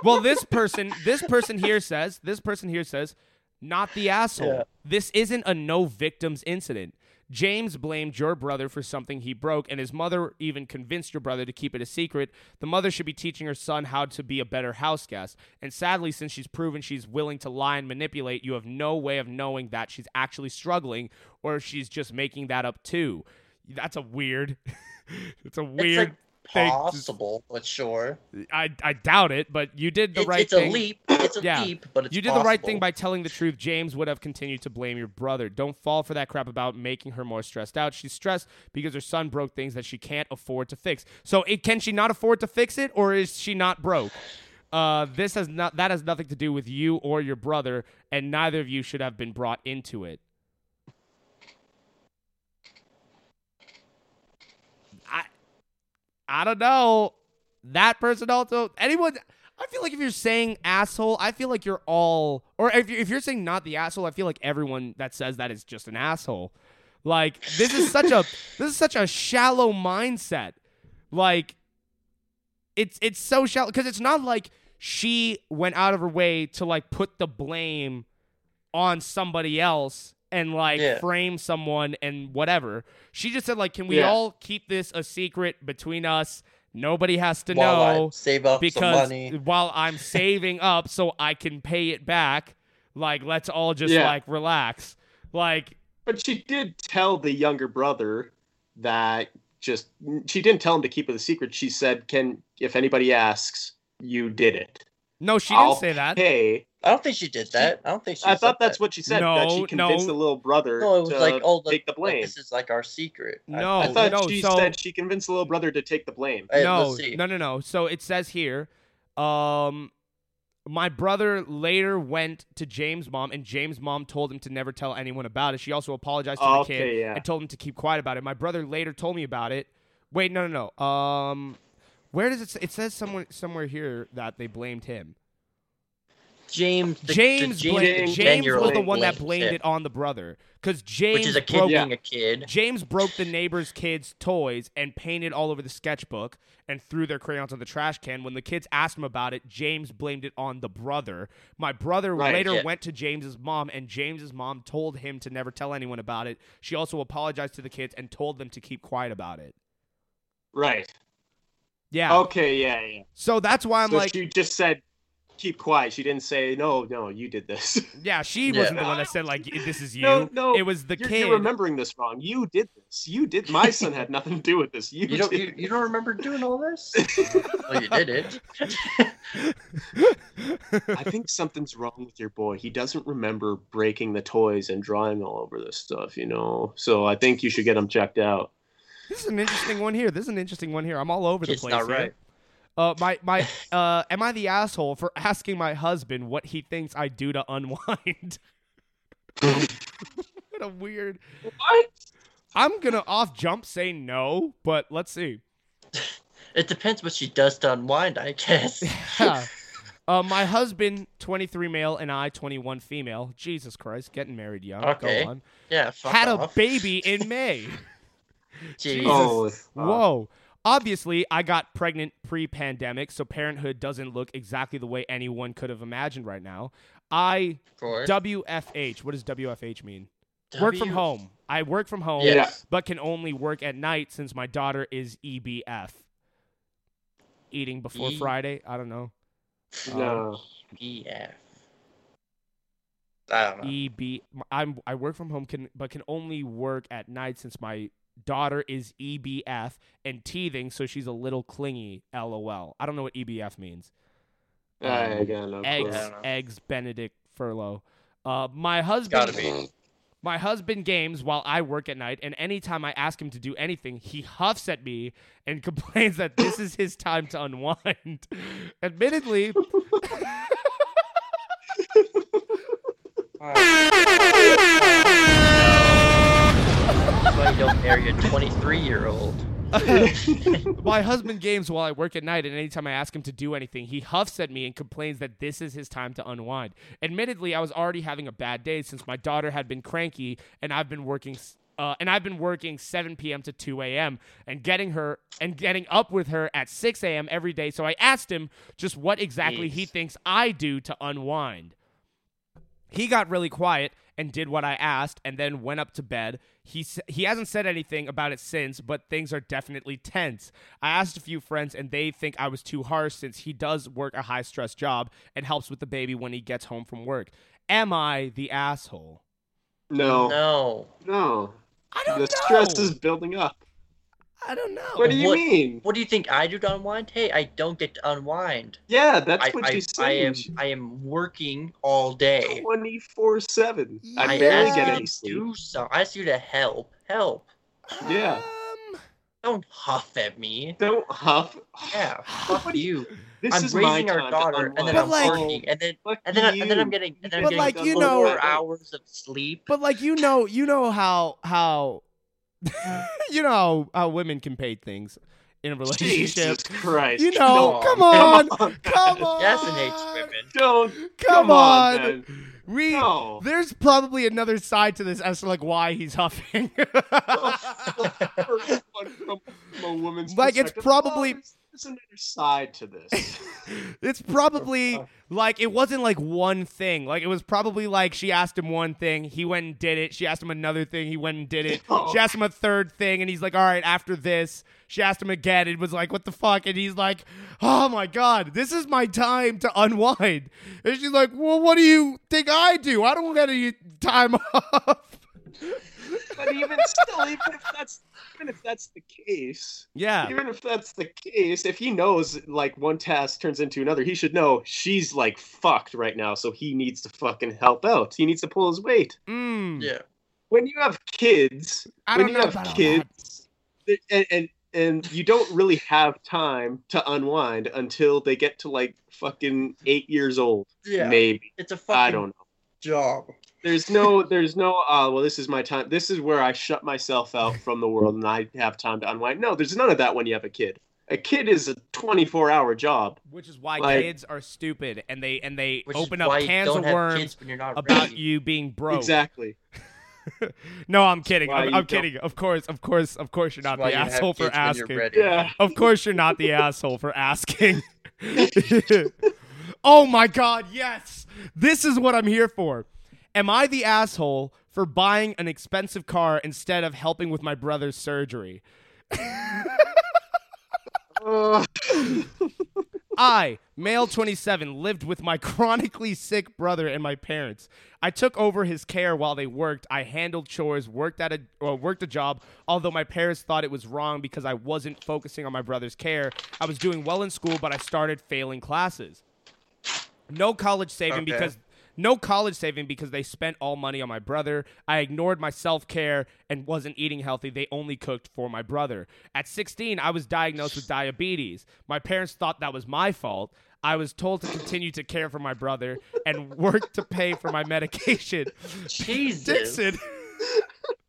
Well, this person, this person here says, this person here says, not the asshole. Yeah. This isn't a no victims incident. James blamed your brother for something he broke, and his mother even convinced your brother to keep it a secret. The mother should be teaching her son how to be a better house guest. And sadly, since she's proven she's willing to lie and manipulate, you have no way of knowing that she's actually struggling or if she's just making that up too. That's a weird. it's a It's weird like possible, but sure. I I doubt it, but you did the right it's thing. a leap. It's a Yeah. leap, but it's you did the right thing by telling the truth. James would have continued to blame your brother. Don't fall for that crap about making her more stressed out. She's stressed because her son broke things that she can't afford to fix. So, it, can she not afford to fix it, or is she not broke? Uh, this has not that has nothing to do with you or your brother, and neither of you should have been brought into it. I I don't know. That person also anyone. I feel like if you're saying asshole, I feel like you're all, or if you're, if you're saying not the asshole, I feel like everyone that says that is just an asshole. Like this is such a this is such a shallow mindset. Like it's it's so shallow because it's not like she went out of her way to like put the blame on somebody else and like Yeah. frame someone and whatever. She just said like, can we Yeah. all keep this a secret between us? Nobody has to While I know save up some because money. while I'm saving up so I can pay it back, like let's all just Yeah. like relax. Like But she did tell the younger brother that just she didn't tell him to keep it a secret. She said, "Can if anybody asks, you did it." no, she didn't I'll say that. Pay. I don't think she did that. I don't think she. I said thought that's that. what she said. that she No, convinced no. the little brother No, it was to like, oh, the, take the like, blame. this is like our secret. I- No, I thought no, she so- said she convinced the little brother to take the blame. Hey, no, no, no, no. So it says here, um, my brother later went to James' mom, and James' mom told him to never tell anyone about it. She also apologized to the Okay, kid yeah. and told him to keep quiet about it. My brother later told me about it. Wait, no, no, no. Um, where does it? Say? It says somewhere somewhere here that they blamed him. James. The, James, the James, James was the one that blamed it, it on the brother because James which is a kid broke being a kid. James broke the neighbor's kids' toys and painted all over the sketchbook and threw their crayons on the trash can. When the kids asked him about it, James blamed it on the brother. My brother Right, later yeah. went to James's mom, and James's mom told him to never tell anyone about it. She also apologized to the kids and told them to keep quiet about it. Right. Yeah. Okay. Yeah. Yeah. So that's why I'm so like, she just said, "Keep quiet." She didn't say, "No, no, you did this." yeah, she Yeah. wasn't the one that said like this is you. no, no. It was the you're, kid. You're remembering this wrong. You did this. You did. My son had nothing to do with this. You, You don't. You, you don't remember doing all this? well, you did it. I think something's wrong with your boy. He doesn't remember breaking the toys and drawing all over this stuff, you know. So I think you should get him checked out. This is an interesting one here. This is an interesting one here. I'm all over the It's place. not here. Right. Uh, my my uh, am I the asshole for asking my husband what he thinks I do to unwind? what a weird. What? I'm gonna off jump say no, but let's see. It depends what she does to unwind, I guess. Yeah. Uh, my husband, 23 male, and I, 21 female. Jesus Christ, getting married young. Okay. Go on. yeah, fuck Had a baby in May. Jesus. Oh, Whoa. Obviously, I got pregnant pre pandemic, so parenthood doesn't look exactly the way anyone could have imagined right now. I, Of. WFH, what does WFH mean? Work from home. I work from home, Yeah. but can only work at night since my daughter is EBF. Eating before E- Friday? I don't know. no. Um, EF. I don't know. EB. I'm I work from home, can but can only work at night since my daughter is EBF and teething, so she's a little clingy. LOL. I don't know what EBF means. I got Eggs, clue. I don't know. eggs, Benedict Furlough. Uh, my husband. Gotta be. My husband games while I work at night, and anytime I ask him to do anything, he huffs at me and complains that this is his time to unwind. Admittedly, That's why you don't marry a 23 year old. my husband games while I work at night, and anytime I ask him to do anything, he huffs at me and complains that this is his time to unwind. Admittedly, I was already having a bad day since my daughter had been cranky, and I've been working. Uh, and I've been working 7 p.m. to 2 a.m. and getting her and getting up with her at 6 a.m. every day. So I asked him just what exactly he thinks I do to unwind. He got really quiet and did what I asked and then went up to bed. He he hasn't said anything about it since, but things are definitely tense. I asked a few friends and they think I was too harsh since he does work a high stress job and helps with the baby when he gets home from work. Am I the asshole? No. No. No. I don't The know. stress is building up. I don't know. What do you What- mean? What do you think I do to unwind? Hey, I don't get to unwind. Yeah, that's I, what I, you I am. I am working all day. 24 7. I I barely asked get you any to sleep. do so. I asked you to help. Help. Yeah. Um, Don't huff at me. Don't huff. Yeah, fuck What do you. This I'm is my raising our daughter, and then But I'm like- working, and then and then I, and then I'm getting and then But I'm like, getting you know- hours of sleep. but like you know, you know how how you know how, how women can pay things in a relationship. Jesus Christ. You know, No. come on, Come on. come on. Jason hates women. Don't. Come, Come on, on. We No. there's probably another side to this as to like why he's huffing. From, from a woman's Like, it's probably- Oh, there's, another side to this. it's probably like it wasn't like one thing. Like it was probably like she asked him one thing, he went and did it. She asked him another thing, he went and did it. Oh. She asked him a third thing, and he's like, "All right, after this." She asked him again. It was like, "What the fuck?" And he's like, "Oh my god, this is my time to unwind." And she's like, "Well, what do you think I do? I don't get any time off." But even still, even if that's even if that's the case, Yeah. even if that's the case, if he knows like one task turns into another, he should know she's like fucked right now, so he needs to fucking help out. He needs to pull his weight. Mm. Yeah. When you have kids, I when you have kids, and, and and you don't really have time to unwind until they get to like fucking eight years old, Yeah. maybe. It's a fucking I don't know. job. There's no, there's no. Uh, well, this is my time. This is where I shut myself out from the world, and I have time to unwind. No, there's none of that when you have a kid. A kid is a 24-hour job. Which is why Like- kids are stupid and they and they open up cans of worms kids when you're not about ready. you being broke. Exactly. No, I'm kidding. I'm, I'm don't- kidding. Of course, of course, of course, you're not the you asshole for kids when you're asking. Yeah. Of course, you're not the asshole for asking. oh my God, yes. This is what I'm here for. Am I the asshole for buying an expensive car instead of helping with my brother's surgery? Uh, I, male 27, lived with my chronically sick brother and my parents. I took over his care while they worked. I handled chores, worked at a or worked a job. Although my parents thought it was wrong because I wasn't focusing on my brother's care. I was doing well in school, but I started failing classes. No college saving Okay. because No college saving because they spent all money on my brother. I ignored my self care and wasn't eating healthy. They only cooked for my brother. At 16, I was diagnosed with diabetes. My parents thought that was my fault. I was told to continue to care for my brother and work to pay for my medication. Jesus. Dixon.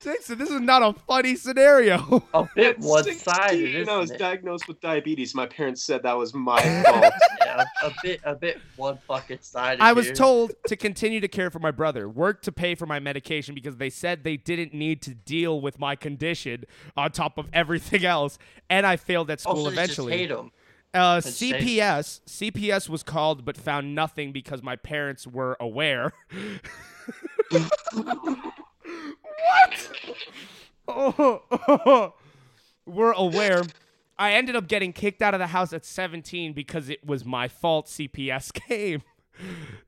Dixon, this is not a funny scenario. A bit At one sided, 16, I was it? diagnosed with diabetes. My parents said that was my fault. yeah, a, a bit a bit one bucket sided. I was told to continue to care for my brother, work to pay for my medication because they said they didn't need to deal with my condition on top of everything else, and I failed at school also, eventually. Just hate him. Uh, CPS CPS was called but found nothing because my parents were aware. what? Oh, were aware. I ended up getting kicked out of the house at 17 because it was my fault CPS came.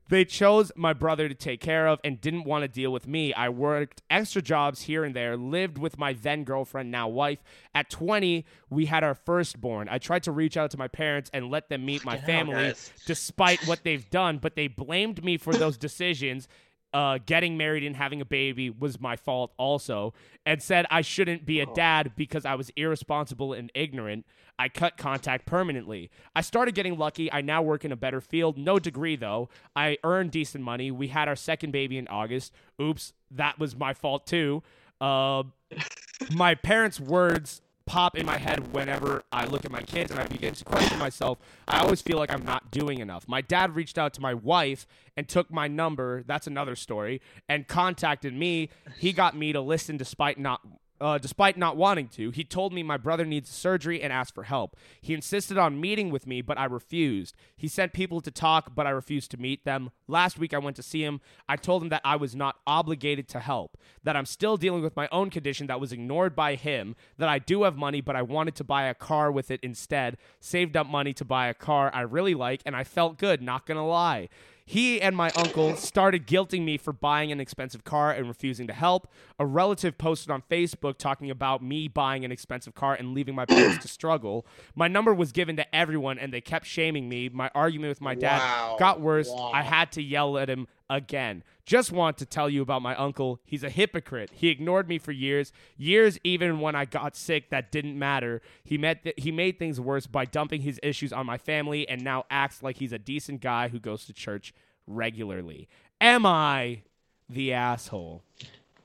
They chose my brother to take care of and didn't want to deal with me. I worked extra jobs here and there, lived with my then girlfriend, now wife. At 20, we had our firstborn. I tried to reach out to my parents and let them meet my Fucking family guys. despite what they've done, but they blamed me for those decisions. Uh, getting married and having a baby was my fault also, and said I shouldn't be a dad because I was irresponsible and ignorant. I cut contact permanently. I started getting lucky. I now work in a better field. No degree, though. I earn decent money. We had our second baby in August. Oops, that was my fault, too. Uh, my parents' words pop in my head whenever I look at my kids and I begin to question myself. I always feel like I'm not doing enough. My dad reached out to my wife and took my number. That's another story. And contacted me. He got me to listen despite not. Uh, despite not wanting to, he told me my brother needs surgery and asked for help. He insisted on meeting with me, but I refused. He sent people to talk, but I refused to meet them. Last week I went to see him. I told him that I was not obligated to help, that I'm still dealing with my own condition that was ignored by him, that I do have money, but I wanted to buy a car with it instead. Saved up money to buy a car I really like, and I felt good, not gonna lie. He and my uncle started guilting me for buying an expensive car and refusing to help. A relative posted on Facebook talking about me buying an expensive car and leaving my parents to struggle. My number was given to everyone and they kept shaming me. My argument with my dad Wow. got worse. Wow. I had to yell at him again. Just want to tell you about my uncle. He's a hypocrite. He ignored me for years, years even when I got sick that didn't matter. He met th- he made things worse by dumping his issues on my family and now acts like he's a decent guy who goes to church regularly. Am I the asshole?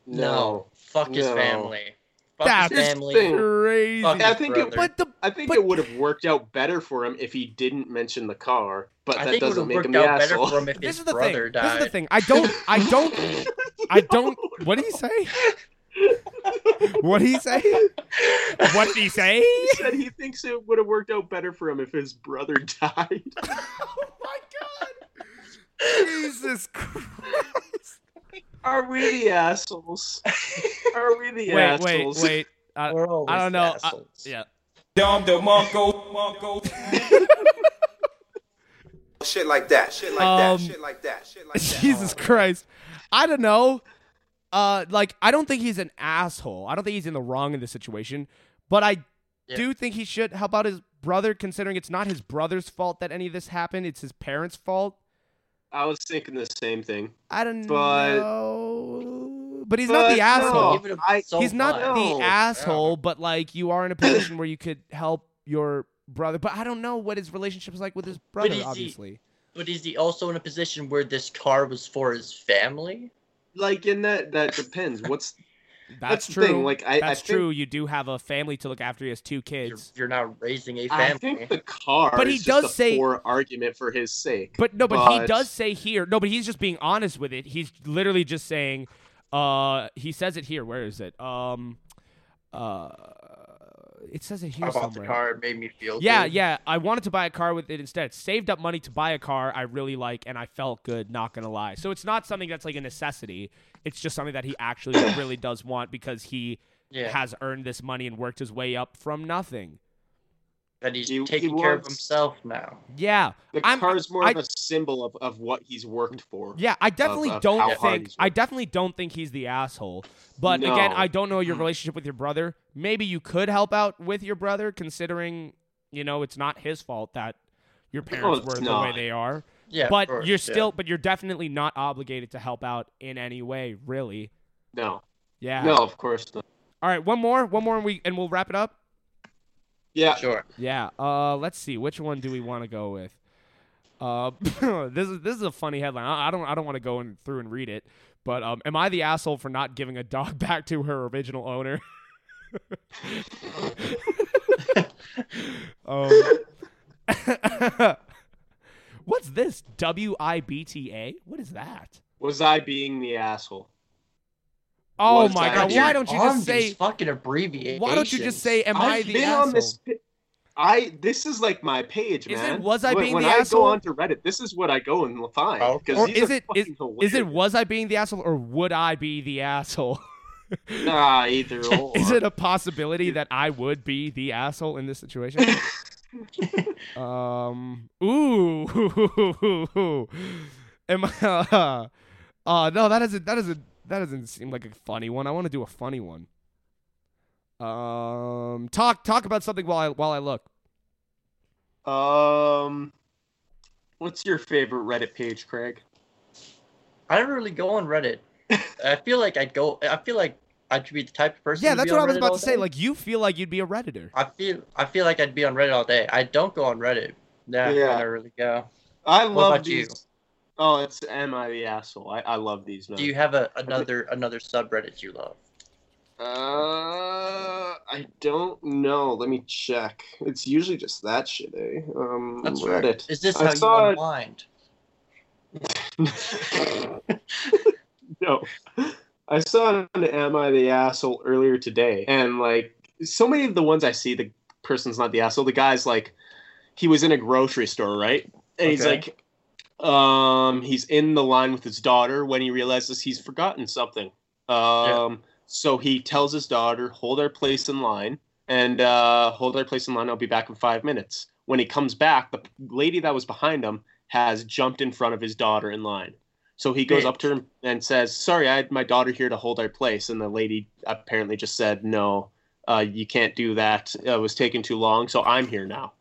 No. Fuck his No. family. Fuck That's his family. Crazy. Fuck I his think it- But the I think But- it would have worked out better for him if he didn't mention the car, but I that think it would doesn't have make worked him the better asshole. for him if this his is the thing. brother This is the thing. I don't. I don't. I don't. What did he say? What did he say? What did he say? He said he thinks it would have worked out better for him if his brother died. Oh my god! Jesus Christ! Are we the assholes? Are we the Wait, assholes? wait, wait. I, We're always I don't the know. I- yeah. Dom the Monko, Monko. Shit like that. Shit like Um, that. Shit like that. Shit like that. Jesus Christ. I don't know. Uh, like I don't think he's an asshole. I don't think he's in the wrong in this situation, but I Yeah. do think he should help out his brother, considering it's not his brother's fault that any of this happened. It's his parents' fault. I was thinking the same thing. I don't But- know, but he's not the asshole. Give it a- I- so he's not much. No. the asshole, but like you are in a position where you could help your brother. But I don't know what his relationship is like with his brother. is he- Obviously, But is he also in a position where this car was for his family? Like in that that depends. What's that's, the true. like, I- I that's think- true. You do have a family to look after. He has two You're, kids. you're not raising a family. I think the car But he is does just say- poor argument for his sake. But no, but, he does say here. No, but he's just being honest with it. He's literally just saying. Uh, he says it here. Where is it? Um, uh, it says it here I bought somewhere. the car. It made me feel Yeah, good. yeah. I wanted to buy a car with it instead. Saved up money to buy a car I really like, and I felt good. Not gonna lie. So it's not something that's like a necessity. It's just something that he actually really does want because he Yeah. has earned this money and worked his way up from nothing. That he's He- he taking care of himself now. Yeah, The I'm- car is more I- of a symbol of, of what he's worked for. yeah. I definitely of don't how think. he's I definitely don't think he's the asshole. But again, I don't know your mm. relationship with your brother. Maybe you could help out with your brother, considering you know it's not his fault that your parents it's were the way they are. Yeah, but course, you're yeah. still but you're definitely not obligated to help out in any way, really. No, Yeah. no, of course not. All right, one more, one more and we and we'll wrap it up. Yeah, sure. Yeah. Uh, let's see. Which one do we want to go with? Uh, this is this is a funny headline. I, I don't I don't want to go in through and read it, but um, am I the asshole for not giving a dog back to her original owner? um, what's this? W I B T A? What is that? was I being the asshole? Oh Was my god! Why don't you just say? fucking abbreviations? Why don't you just say? Am I I've the been asshole? on this. I this is like my page, Is it, man. was I when, being when the I asshole? go onto Reddit, this is what I go and find. Oh, 'cause Or is it is, is it was I being the asshole or would I be the asshole? Nah, either or. is it a possibility that I would be the asshole in this situation? um. Ooh. Am I? Uh, uh, no, that doesn't. That doesn't. That doesn't seem like a funny one. I want to do a funny one. Um. Talk. Talk about something while I while I look. Um, what's your favorite Reddit page, Craig? I don't really go on Reddit. I feel like I'd go. I feel like I'd be the type of person. Yeah, to that's be what I was Reddit about to say. Like, you feel like you'd be a redditor. I feel. I feel like I'd be on Reddit all day. I don't go on Reddit. Yeah, Yeah. I don't really go. I love about you? Oh, it's Am I the Asshole? I, I love these. Do you have a another another subreddit you love? Uh, I don't know. Let me check. It's usually just that shit, eh? Um, That's right. Reddit. Is this I how saw you it- unwind? no. I saw an Am I the Asshole earlier today, and like so many of the ones I see, the person's not the asshole. The guy's like, he was in a grocery store, right? And he's like, um, he's in the line with his daughter when he realizes he's forgotten something. Um, so he tells his daughter, hold our place in line and uh, hold our place in line. I'll be back in five minutes. When he comes back, the lady that was behind him has jumped in front of his daughter in line. So he goes up to her and says, "Sorry, I had my daughter here to hold our place." And the lady apparently just said, "No, uh, you can't do that. It was taking too long, so I'm here now."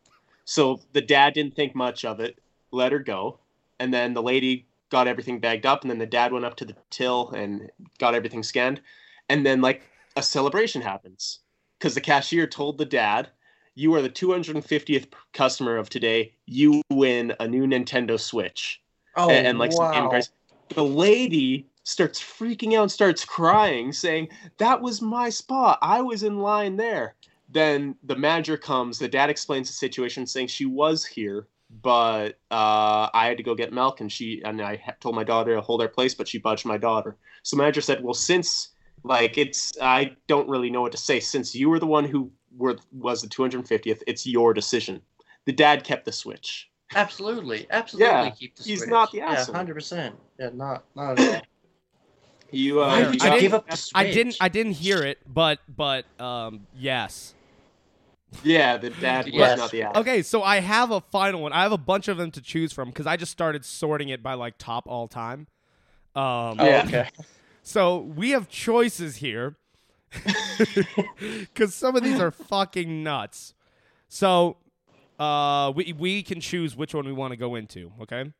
So the dad didn't think much of it, let her go, and then the lady got everything bagged up, and then the dad went up to the till and got everything scanned, and then like a celebration happens because the cashier told the dad, "You are the 250th customer of today. You win a new Nintendo Switch." Oh, and, and like some game The lady starts freaking out, starts crying, saying, That was my spot. I was in line there. Then the manager comes, the dad explains the situation, saying she was here, but uh, I had to go get milk and she and I told my daughter to hold our place, but she budged my daughter. So manager said, Well, since like it's I don't really know what to say. Since you were the one who were was the 250th, it's your decision. The dad kept the switch. Absolutely, absolutely. Yeah, keep the he's switch. not the asshole. Yeah, hundred percent. Yeah, not not at all. You uh, Why I would didn't- up? I didn't. I didn't hear it, but but um yes. Yeah, the dad was Yes. not the asshole. Okay, so I have a final one. I have a bunch of them to choose from because I just started sorting it by like top all time. Um, Oh, Yeah. okay. So we have choices here because some of these are fucking nuts. So uh, we we can choose which one we want to go into. Okay.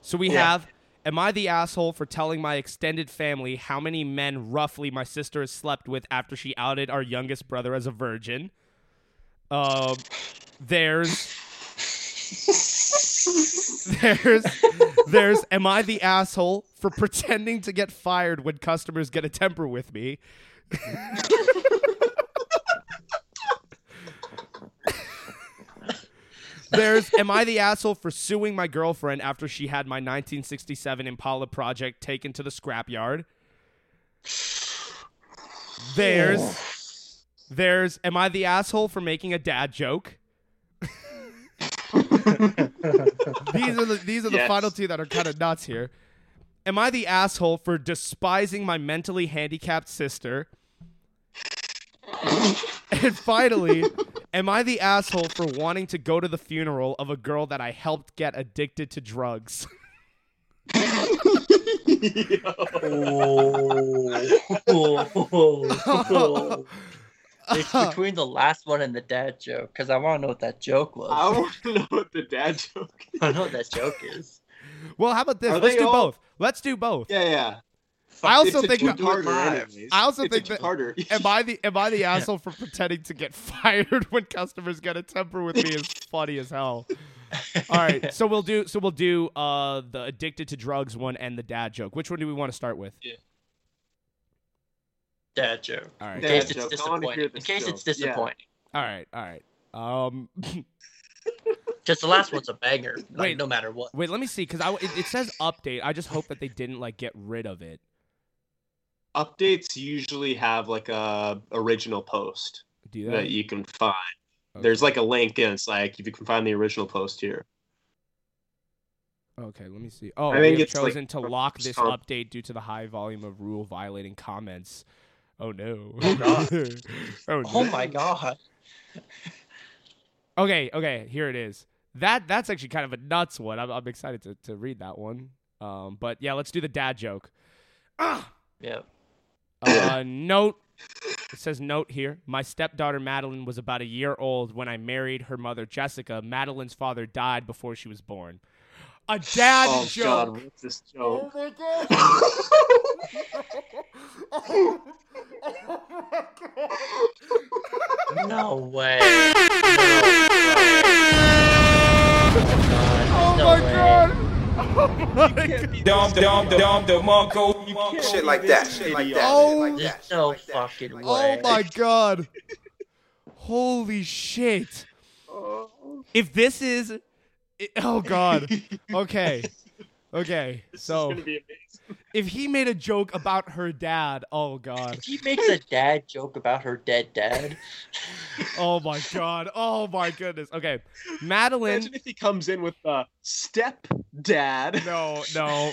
So we Yeah. have. Am I the asshole for telling my extended family how many men roughly my sister has slept with after she outed our youngest brother as a virgin? Um, there's there's there's am I the asshole for pretending to get fired when customers get a temper with me? There's am I the asshole for suing my girlfriend after she had my 1967 Impala project taken to the scrapyard? There's there's am I the asshole for making a dad joke? these are the these are the Yes. final two that are kind of nuts here. Am I the asshole for despising my mentally handicapped sister? and finally, am I the asshole for wanting to go to the funeral of a girl that I helped get addicted to drugs? It's between the last one and the dad joke, because I want to know what that joke was. I want to know what the dad joke. Is. I know what that joke is. Well, how about this? Are Let's do all- both. Let's do both. Yeah, yeah. I also it's a think that- two-parter anyways. I also It's think a that- two-parter. Am I the am I the asshole for pretending to get fired when customers get a temper with me is funny as hell. All right, so we'll do so we'll do uh the addicted to drugs one and the dad joke. Which one do we want to start with? Dad joke. All right. In Dad case it's joke. Disappointing. In this case it's joke. Yeah. All right. All right. Um Because the last one's a banger. Like, Wait. no matter what. wait, let me see cuz I it, it says update. I just hope that they didn't like get rid of it. Updates usually have like a original post Do that that? you can find. Okay. There's like a link and it's like if you can find the original post here. Okay, let me see. Oh, I we think have it's, like, chosen to lock this some- update due to the high volume of rule violating comments. Oh no. Oh, God. oh, Oh no. my god. Okay, okay, here it is. That that's actually kind of a nuts one. I'm, I'm excited to, to read that one. Um, but yeah, let's do the dad joke. Ah! Yeah. Uh, note. It says note here. My stepdaughter Madeline was about a year old when I married her mother Jessica. Madeline's father died before she was born. A dad oh joke. god, what's this joke? Oh, my god. No way. Oh my god. Oh my god. Dom, dom, dom, the Monko. Shit like that. Shit like that. Oh. Shit like that. Shit no like fucking shit like way. Oh my god. Holy shit. Oh. If this is i- oh god. Okay. Okay. This is So gonna be amazing. If he made a joke about her dad, oh god. If he makes a dad joke about her dead dad, Oh my god. Oh my goodness. Okay. Madeline Imagine if he comes in with uh, step dad. No, no.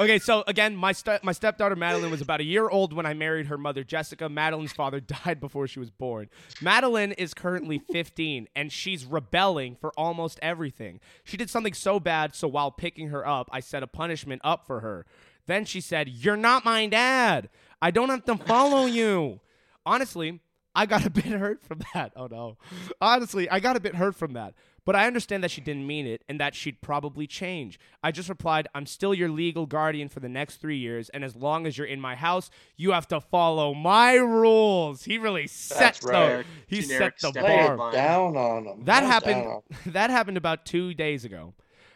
Okay, so again, my step my stepdaughter Madeline was about a year old when I married her mother Jessica. Madeline's father died before she was born. Madeline is currently 15 and she's rebelling for almost everything. She did something so bad, so while picking her up, I set a punishment up for her. Then she said, "You're not my dad. I don't have to follow you." Honestly, I got a bit hurt from that. Oh no. Honestly, I got a bit hurt from that. But I understand that she didn't mean it and that she'd probably change. I just replied, I'm still your legal guardian for the next three years, and as long as you're in my house, you have to follow my rules. He really set That's the right. he Generic set the bar. down on him. That Lay happened. down. That happened about two days ago.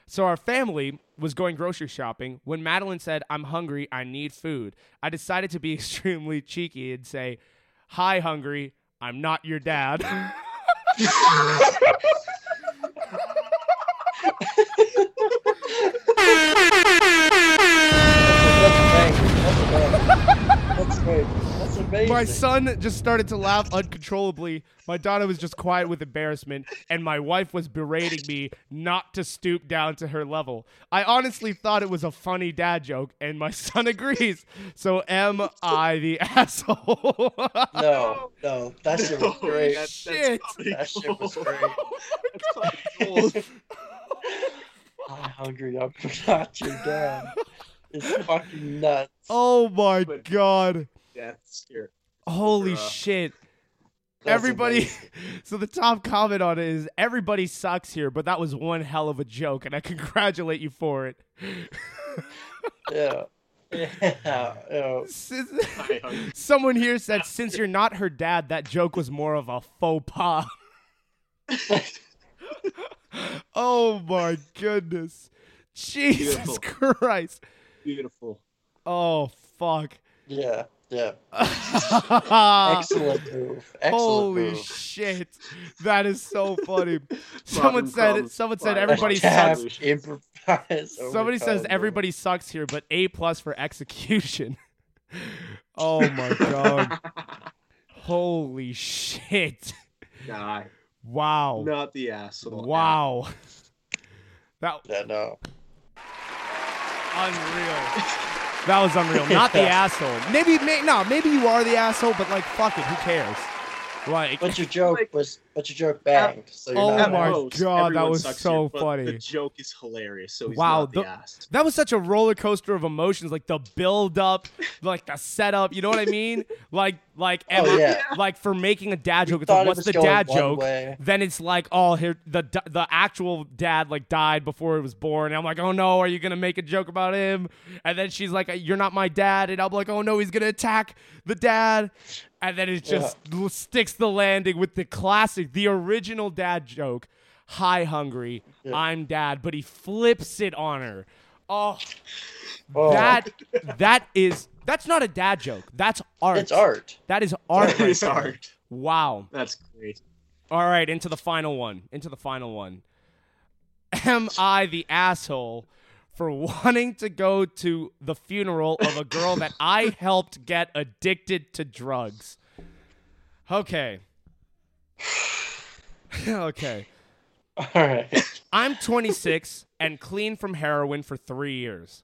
So our family was going grocery shopping when Madeline said, "I'm hungry. I need food." I decided to be extremely cheeky and say, "Hi, hungry. I'm not your dad." my son just started to laugh uncontrollably. My daughter was just quiet with embarrassment, and my wife was berating me not to stoop down to her level. I honestly thought it was a funny dad joke, and my son agrees. So am I the asshole? No, no, that shit was great. that's- Shit. probably That shit was great. That's probably gold. I'm hungry. I'm not your dad. It's fucking nuts. oh my But- god. That's here. Holy Bruh. shit. That's everybody amazing. so the top comment on it is everybody sucks here but that was one hell of a joke and i congratulate you for it Yeah. Yeah. yeah. Since- Hi, hungry. someone here said since you're not her dad that joke was more of a faux pas oh my goodness jesus Beautiful. christ Beautiful. oh fuck Yeah. Yeah. Excellent. Excellent move. Excellent Holy move. shit. That is so funny. someone said problem. someone said everybody sucks. Somebody says everybody sucks here, but A plus for execution. oh my god. Holy shit. Nah, Wow. not the asshole. Wow. That Yeah, no. unreal. That was unreal. Not the asshole. Maybe may, no, maybe you are the asshole, but like fuck it, who cares? Like, But your joke Like- was, but your joke banged. So you're Oh not my mad. most, God, that was so here, funny. The joke is hilarious, so he's Wow, not the, the- that was such a roller coaster of emotions. Like the build up, like the setup. You know what I mean? Like, like, oh, am Oh I- yeah. like for making a dad joke. It's like, what's was the dad joke? way. Then it's like, oh, here the the actual dad like died before he was born. And I'm like, oh no, are you gonna make a joke about him? And then she's like, you're not my dad. And I'm like, oh no, he's gonna attack the dad. And then it just l- sticks the landing with the classic, the original dad joke. Hi, hungry. I'm dad, but he flips it on her. Oh, Oh. that that is that's not a dad joke. That's art. It's art. That is art. That right is there. art. Wow. That's great. All right, into the final one. Into the final one. Am I the asshole for wanting to go to the funeral of a girl that I helped get addicted to drugs? Okay. okay. All right. I'm 26 and clean from heroin for three years.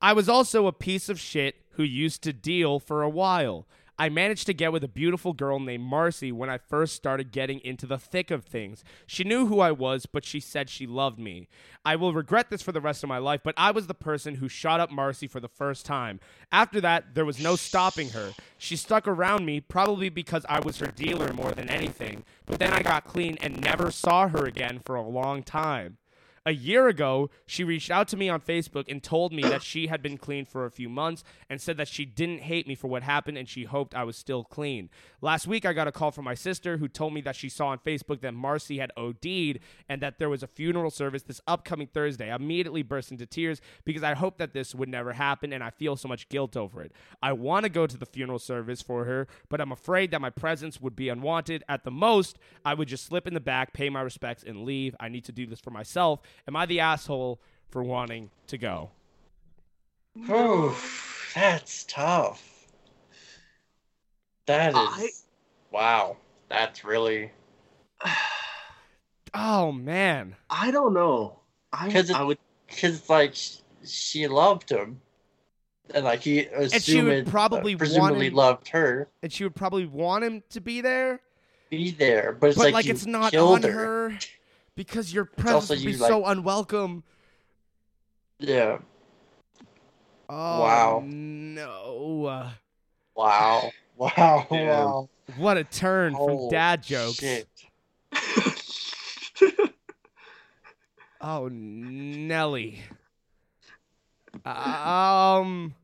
I was also a piece of shit who used to deal for a while. I managed to get with a beautiful girl named Marcy when I first started getting into the thick of things. She knew who I was, but she said she loved me. I will regret this for the rest of my life, but I was the person who shot up Marcy for the first time. After that, there was no stopping her. She stuck around me, probably because I was her dealer more than anything, but then I got clean and never saw her again for a long time. A year ago, she reached out to me on Facebook and told me that she had been clean for a few months and said that she didn't hate me for what happened and she hoped I was still clean. Last week, I got a call from my sister who told me that she saw on Facebook that Marcy had OD'd and that there was a funeral service this upcoming Thursday. I immediately burst into tears because I hoped that this would never happen and I feel so much guilt over it. I want to go to the funeral service for her, but I'm afraid that my presence would be unwanted. At the most, I would just slip in the back, pay my respects, and leave. I need to do this for myself. Am I the asshole for wanting to go? Ooh, that's tough. That is. I- Wow. That's really. Oh man. I don't know. I, 'Cause it- I would. Because, like, she loved him. And, like, he assumed, and she would probably uh, presumably him- loved her. And she would probably want him to be there, Be there. But it's but like, like, it's not on her. her. because your presence would be you, so unwelcome. Yeah. Oh, Wow. No. Wow. Wow. Damn. Wow. What a turn from dad jokes. shit. Oh, Nelly. Um,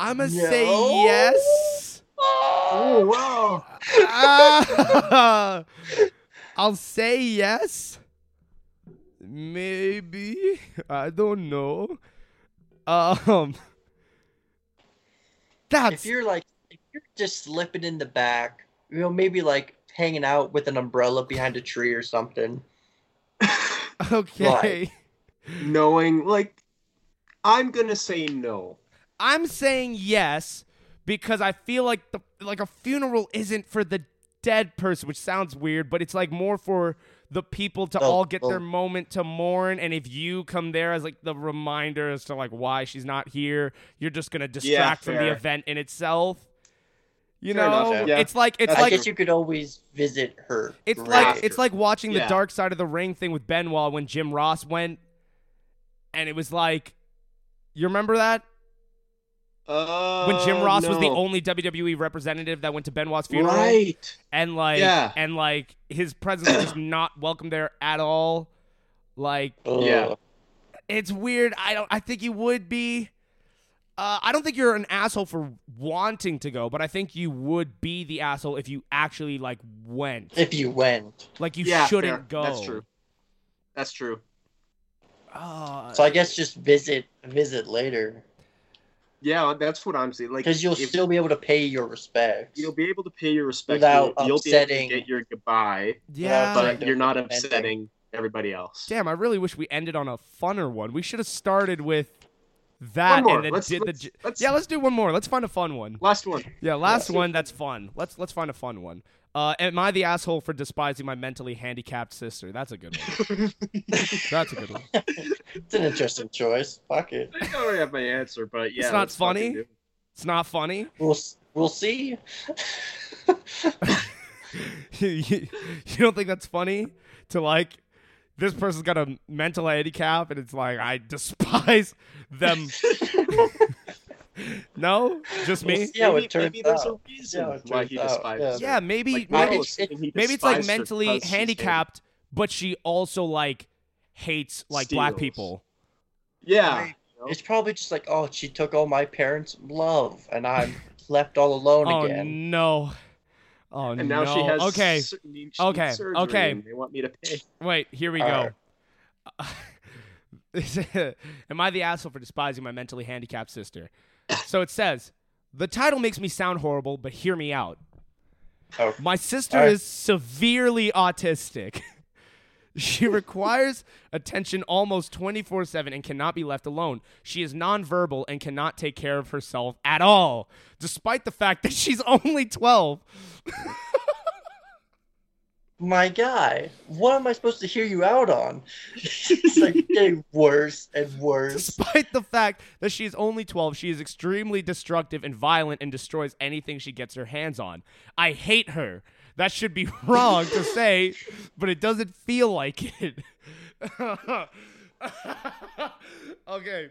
I'm gonna say yes. oh wow. Ah, I'll say yes. Maybe I don't know. Um, that's if you're like if you're just slipping in the back, you know, maybe like hanging out with an umbrella behind a tree or something. okay. Knowing like, I'm gonna say no. I'm saying yes because I feel like the like a funeral isn't for the dead person, which sounds weird, but it's like more for the people to The- all get the- their moment to mourn. And if you come there as like the reminder as to like why she's not here, you're just gonna distract from the event in itself. You Fair enough, know, yeah. it's like it's I like guess you could always visit her. it's grave. like it's like watching the Dark Side of the Ring thing with Benoit when Jim Ross went, and it was like, you remember that Uh, when Jim Ross was the only WWE representative that went to Benoit's funeral, Right. and like, Yeah. and like his presence was not welcome there at all. Like, Yeah. it's weird. I don't. I think you would be. Uh, I don't think you're an asshole for wanting to go, but I think you would be the asshole if you actually like went. If you went. Like you yeah, shouldn't fair. go. That's true. That's true. Uh, So I guess just visit visit later. Yeah, that's what I'm saying. Like, Because you'll if- still be able to pay your respects. you'll be able to pay your respect. Without you'll, you'll be able upsetting- to get your goodbye, yeah. But- but you're not upsetting everybody else. Damn, I really wish we ended on a funner one. We should have started with that One more. and then Let's- did let's- the. let's- yeah, let's do one more. Let's find a fun one. Last one. Yeah, last Let's one that's fun. Let's let's find a fun one. Uh, am I the asshole for despising my mentally handicapped sister? That's a good one. That's a good one. It's an interesting choice. Fuck it. I think I already have my answer, but yeah. It's not funny? It's not funny. We'll we'll see. you, you don't think that's funny to like this person's got a mental handicap and it's like I despise them. no, just We'll me. see how maybe, it turns maybe there's out. a reason Yeah, why he despises yeah. her. Yeah, maybe Like, maybe Michael it's- was saying he maybe it's like mentally because she's gay. handicapped, but she also like hates like black people. Yeah. It's probably just like, oh, she took all my parents' love, and I'm left all alone Oh again. no. Oh And now no. she has okay. sur- she Okay, okay. They want me to pay. Wait, here we All go. Am I the asshole for despising my mentally handicapped sister? So it says, the title makes me sound horrible, but hear me out. Oh. My sister right. is severely autistic. she requires attention almost 24 7 and cannot be left alone. She is nonverbal and cannot take care of herself at all, despite the fact that she's only 12. My guy, what am I supposed to hear you out on? it's like getting worse and worse. Despite the fact that she is only 12, she is extremely destructive and violent and destroys anything she gets her hands on. I hate her. That should be wrong to say, but it doesn't feel like it. okay.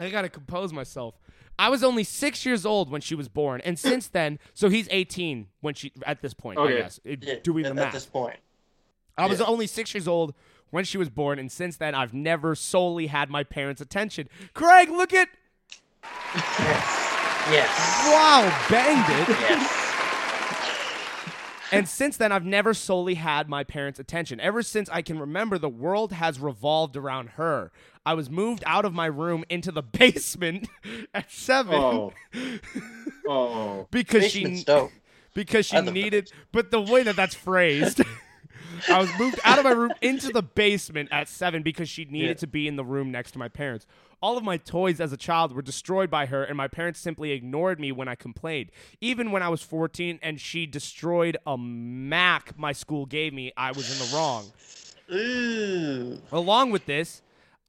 I gotta compose myself. I was only six years old when she was born, and since then, so he's 18 when she at this point. I Okay. guess It- Yeah, doing the at, math. at this point. I was Yeah. only six years old when she was born, and since then, I've never solely had my parents' attention. Craig, look at Yes. Yes. wow, banged it. Yes. and since then, I've never solely had my parents' attention. Ever since I can remember, the world has revolved around her. I was moved out of my room into the basement at seven. Oh. oh. because Basement's she dope. because she I love needed. But the way that that's phrased. I was moved out of my room into the basement at seven because she needed Yeah. to be in the room next to my parents. All of my toys as a child were destroyed by her, and my parents simply ignored me when I complained. Even when I was 14 and she destroyed a Mac my school gave me, I was in the wrong. Ooh. Along with this,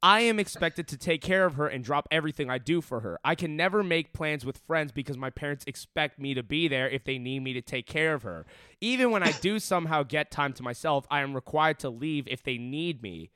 I am expected to take care of her and drop everything I do for her. I can never make plans with friends because my parents expect me to be there if they need me to take care of her. Even when I do somehow get time to myself, I am required to leave if they need me.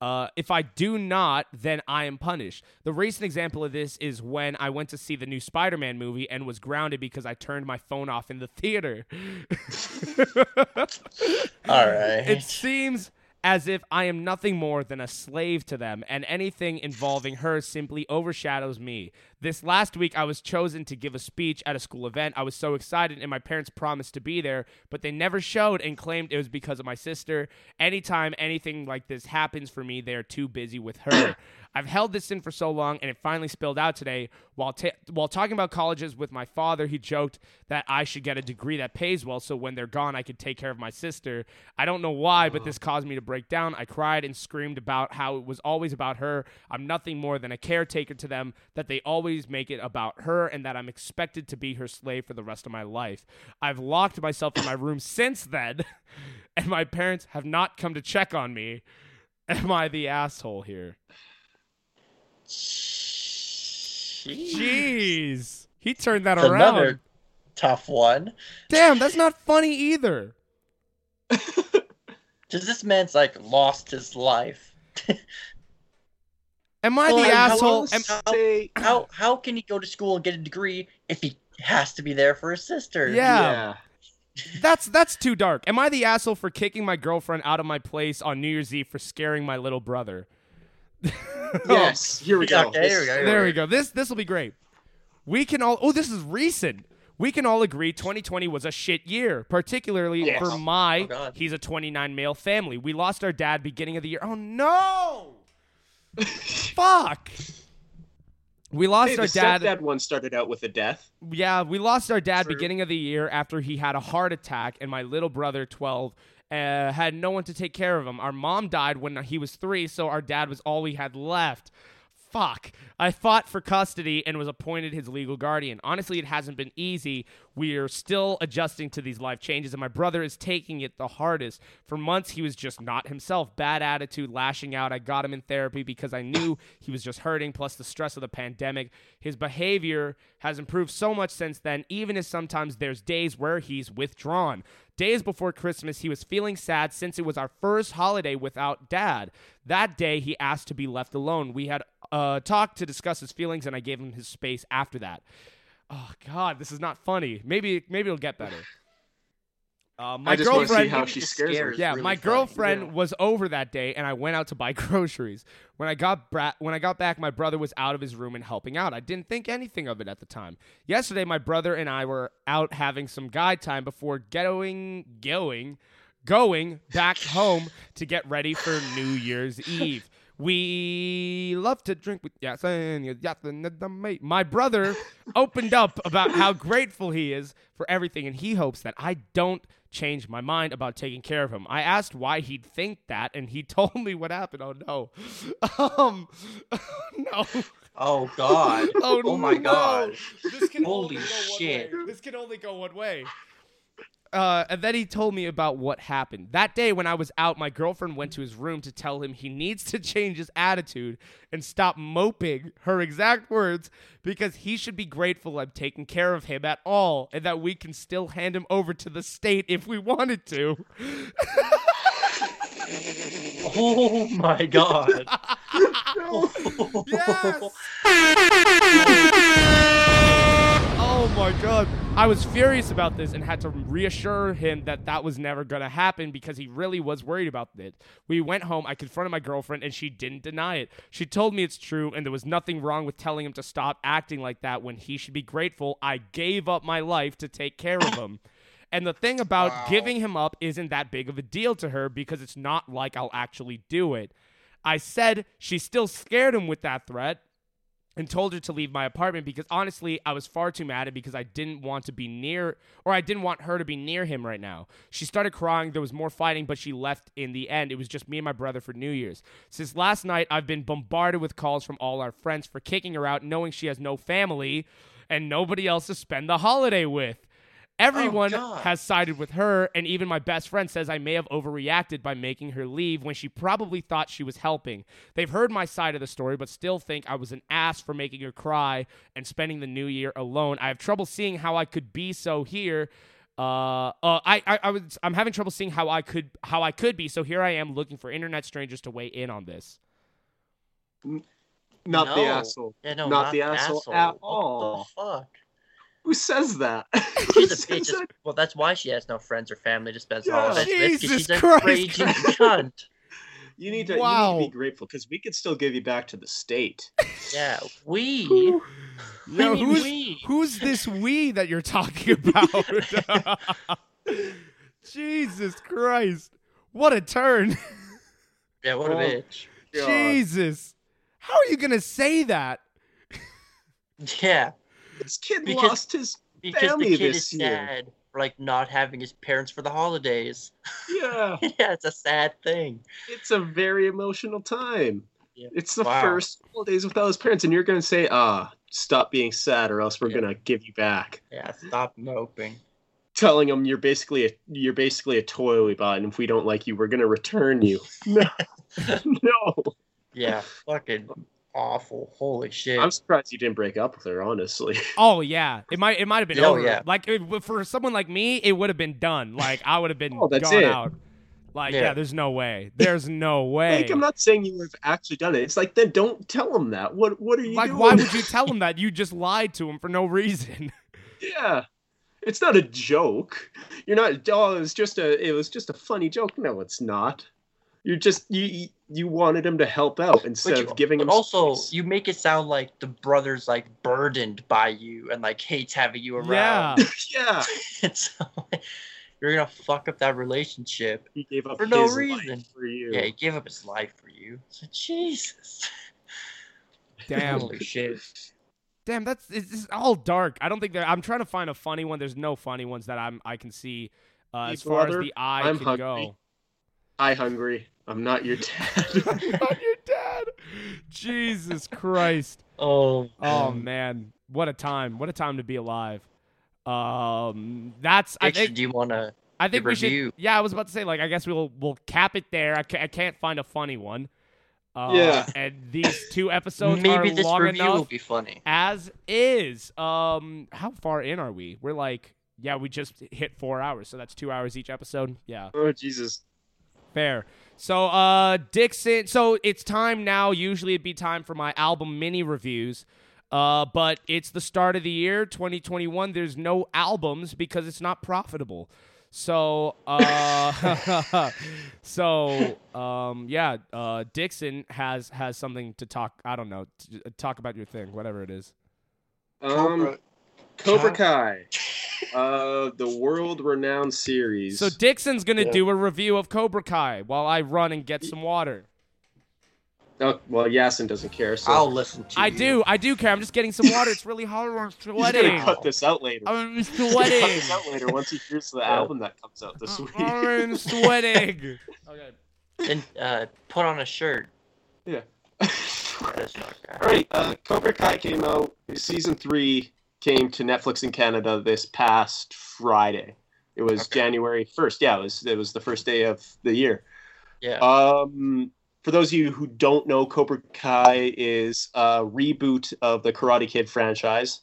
Uh, if I do not, then I am punished. The recent example of this is when I went to see the new Spider Man movie and was grounded because I turned my phone off in the theater. All right. It seems as if I am nothing more than a slave to them, and anything involving her simply overshadows me. This last week, I was chosen to give a speech at a school event. I was so excited, and my parents promised to be there, but they never showed and claimed it was because of my sister. Anytime anything like this happens for me, they are too busy with her. I've held this in for so long, and it finally spilled out today. While ta- while talking about colleges with my father, he joked that I should get a degree that pays well, so when they're gone, I could take care of my sister. I don't know why, but this caused me to break down. I cried and screamed about how it was always about her. I'm nothing more than a caretaker to them. That they always make it about her, and that I'm expected to be her slave for the rest of my life. I've locked myself in my room since then, and my parents have not come to check on me. Am I the asshole here? Jeez. He turned that It's around. another tough one. Damn, that's not funny either. Because this man's like lost his life. Am I Well, the I- asshole? I Am, wanna say, How how can he go to school and get a degree if he has to be there for his sister? Yeah. yeah. that's that's too dark. Am I the asshole for kicking my girlfriend out of my place on New Year's Eve for scaring my little brother? Yes. Here we go. Okay, here we go. There we go. This this will be great. We can all. Oh, this is recent. We can all agree 2020 was a shit year, particularly Yes. for my. Oh, he's a 29 male family. We lost our dad beginning of the year. Oh no! Fuck. We lost Hey, our dad. stepdad one started out with a death. Yeah, we lost our dad True. beginning of the year after he had a heart attack, and my little brother, 12, uh, had no one to take care of him. Our mom died when he was three, so our dad was all we had left. Fuck. I fought for custody and was appointed his legal guardian. Honestly, it hasn't been easy. We're still adjusting to these life changes, and my brother is taking it the hardest. For months, he was just not himself. Bad attitude, lashing out. I got him in therapy because I knew he was just hurting, plus the stress of the pandemic. His behavior has improved so much since then, even as sometimes there's days where he's withdrawn. Days before Christmas, he was feeling sad since it was our first holiday without dad. That day, he asked to be left alone. We had uh, talked to discuss his feelings, and I gave him his space after that. Oh God, this is not funny. Maybe maybe it'll get better. Uh, my I just want to see girlfriend, how she scares her. yeah, really my funny. girlfriend Yeah. was over that day, and I went out to buy groceries. When I got bra- when I got back, my brother was out of his room and helping out. I didn't think anything of it at the time. Yesterday, my brother and I were out having some guy time before going going going back home to get ready for New Year's Eve. We love to drink with yes and yes the mate. My brother opened up about how grateful he is for everything, and he hopes that I don't change my mind about taking care of him. I asked why he'd think that, and he told me what happened. Oh no, um, no. Oh God. Oh, Oh my no. God. This can Holy only go one shit. way. This can only go one way. Uh, and then he told me about what happened. That day when I was out, my girlfriend went to his room to tell him he needs to change his attitude and stop moping, her exact words, because he should be grateful I'm taking care of him at all and that we can still hand him over to the state if we wanted to. Oh my God. Yes! My god. I was furious about this and had to reassure him that that was never going to happen because he really was worried about it. We went home, I confronted my girlfriend and she didn't deny it. She told me it's true and there was nothing wrong with telling him to stop acting like that when he should be grateful I gave up my life to take care of him. And the thing about giving him up isn't that big of a deal to her because it's not like I'll actually do it. I said she still scared him with that threat and told her to leave my apartment because honestly, I was far too mad at because I didn't want to be near or I didn't want her to be near him right now. She started crying, there was more fighting, but she left in the end. It was just me and my brother for New Year's. Since last night, I've been bombarded with calls from all our friends for kicking her out, knowing she has no family and nobody else to spend the holiday with. Everyone God. has sided with her, and even my best friend says I may have overreacted by making her leave when she probably thought she was helping. They've heard my side of the story, but still think I was an ass for making her cry and spending the new year alone. I have trouble seeing how I could be so here. Uh, uh, I, I, I was, I'm having trouble seeing how I could, how I could be. So here I am looking for internet strangers to weigh in on this. Not the asshole. Yeah, no, Not the asshole at What all. the fuck? Who says that? She's Who a says bitch. that? Well, that's why she has no friends or family to spend Yeah. holidays with. 'cause Jesus she's a Christ, raging cunt. You need to, Wow. you need to be grateful because we could still give you back to the state. Yeah, we. Yo, mean who's, we? who's this we that you're talking about? Jesus Christ. What a turn. Yeah, what a Oh. bitch. God. Jesus. How are you going to say that? Yeah, This kid Because- lost his. Family the kid this is year. sad for like not having his parents for the holidays. Yeah, yeah, it's a sad thing. it's a very emotional time. Yeah. It's the Wow. first holidays without his parents, and you're going to say, ah, stop being sad or else we're Yeah. going to give you back. Yeah, stop moping. Telling them you're basically a you're basically a toy we bought, and if we don't like you, we're going to return you. No, no. Yeah, fucking awful. Holy shit. I'm surprised you didn't break up with her. Honestly, Oh yeah, it might it might have been Oh, over. yeah. Like it, for someone like me, it would have been done. Like I would have been Oh, that's gone it. out. Like yeah. Yeah. there's no way. There's no way. like I'm not saying you have actually done it. It's like then don't tell him that. What what are you like doing? why would you tell him that? You just lied to him for no reason. Yeah. It's not a joke. You're not oh, it was just a it was just a funny joke. No, it's not. You're just you you wanted him to help out instead you- of giving but him also space. you make it sound like the brother's like burdened by you and like hates having you around. yeah. it's like, you're gonna fuck up that relationship. He gave up For no reason. life for you. Yeah, he gave up his life for you. So Jesus. Damn. Holy shit. Damn, that's it's, it's all dark. I don't think that I'm trying to find a funny one. There's no funny ones that I'm I can see uh, Hey, as far as the eye I'm can hungry. go. I hungry. I'm not your dad. Not your dad. Jesus Christ. Oh, Oh man. man, what a time! What a time to be alive. Um, that's I think do you want to? I think the we should. Yeah, I was about to say like I guess we'll we'll cap it there. I, ca- I can't find a funny one. Uh, Yeah. and these two episodes Maybe are this long review enough will be funny. as is. Um, how far in are we? We're like, yeah, we just hit four hours, so that's two hours each episode. Yeah, Oh Jesus. Fair. So, uh, Dixon. So it's time now. Usually it'd be time for my album mini reviews. Uh, but it's the start of the year, 2021. There's no albums because it's not profitable. So, uh, so, um, yeah, uh, Dixon has has something to talk. I don't know, t- talk about your thing, whatever it is. Um, Cobra Kai, uh, the world-renowned series. So Dixon's gonna Yeah. do a review of Cobra Kai while I run and get some water. oh, well, Yasin doesn't care. So I'll listen to you. I you. do, I do care. I'm just getting some water. It's really hard. I'm he's gonna sweating. cut this out later. I'm He's gonna cut this out later once he hears the album that comes out this week. I'm sweating. Okay. And uh, put on a shirt. yeah. That is. All right, uh, Cobra Kai came out. Season three came to Netflix in Canada this past Friday. It was Okay. January first. Yeah, it was. It was the first day of the year. Yeah. Um, for those of you who don't know, Cobra Kai is a reboot of the Karate Kid franchise,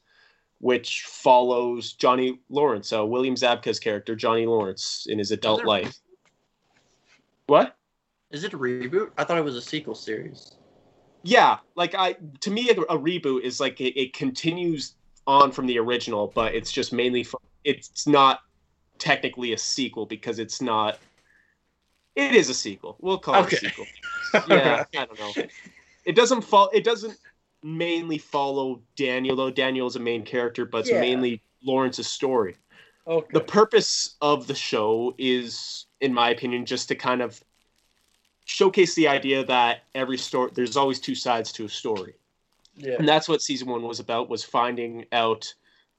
which follows Johnny Lawrence, so William Zabka's character, Johnny Lawrence, in his adult there- life. What? Is it a reboot? I thought it was a sequel series. Yeah, like I to me a, a reboot is like it, it continues on from the original, but it's just mainly for, it's not technically a sequel because it's not. It is a sequel. We'll call Okay. it a sequel. Yeah, I don't know. It doesn't fall. It doesn't mainly follow Daniel though. Daniel is a main character, but it's Yeah. mainly Lawrence's story. Okay. The purpose of the show is, in my opinion, just to kind of showcase the idea that every story there's always two sides to a story yeah. and that's what season one was about was finding out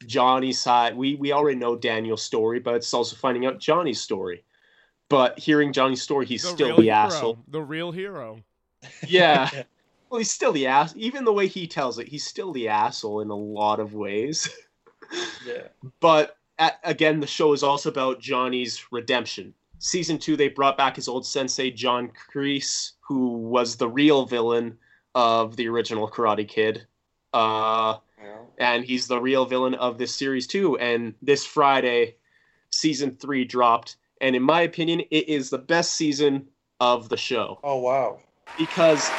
johnny's side we we already know daniel's story but it's also finding out johnny's story but hearing johnny's story he's The still the hero. asshole The real hero. yeah well he's still the ass even the way he tells it he's still the asshole in a lot of ways Yeah. but a again the show is also about johnny's redemption season two they brought back his old sensei john kreese who was the real villain of the original karate kid uh Well, and he's the real villain of this series too. And this Friday, season three dropped, and in my opinion, it is the best season of the show oh wow. because.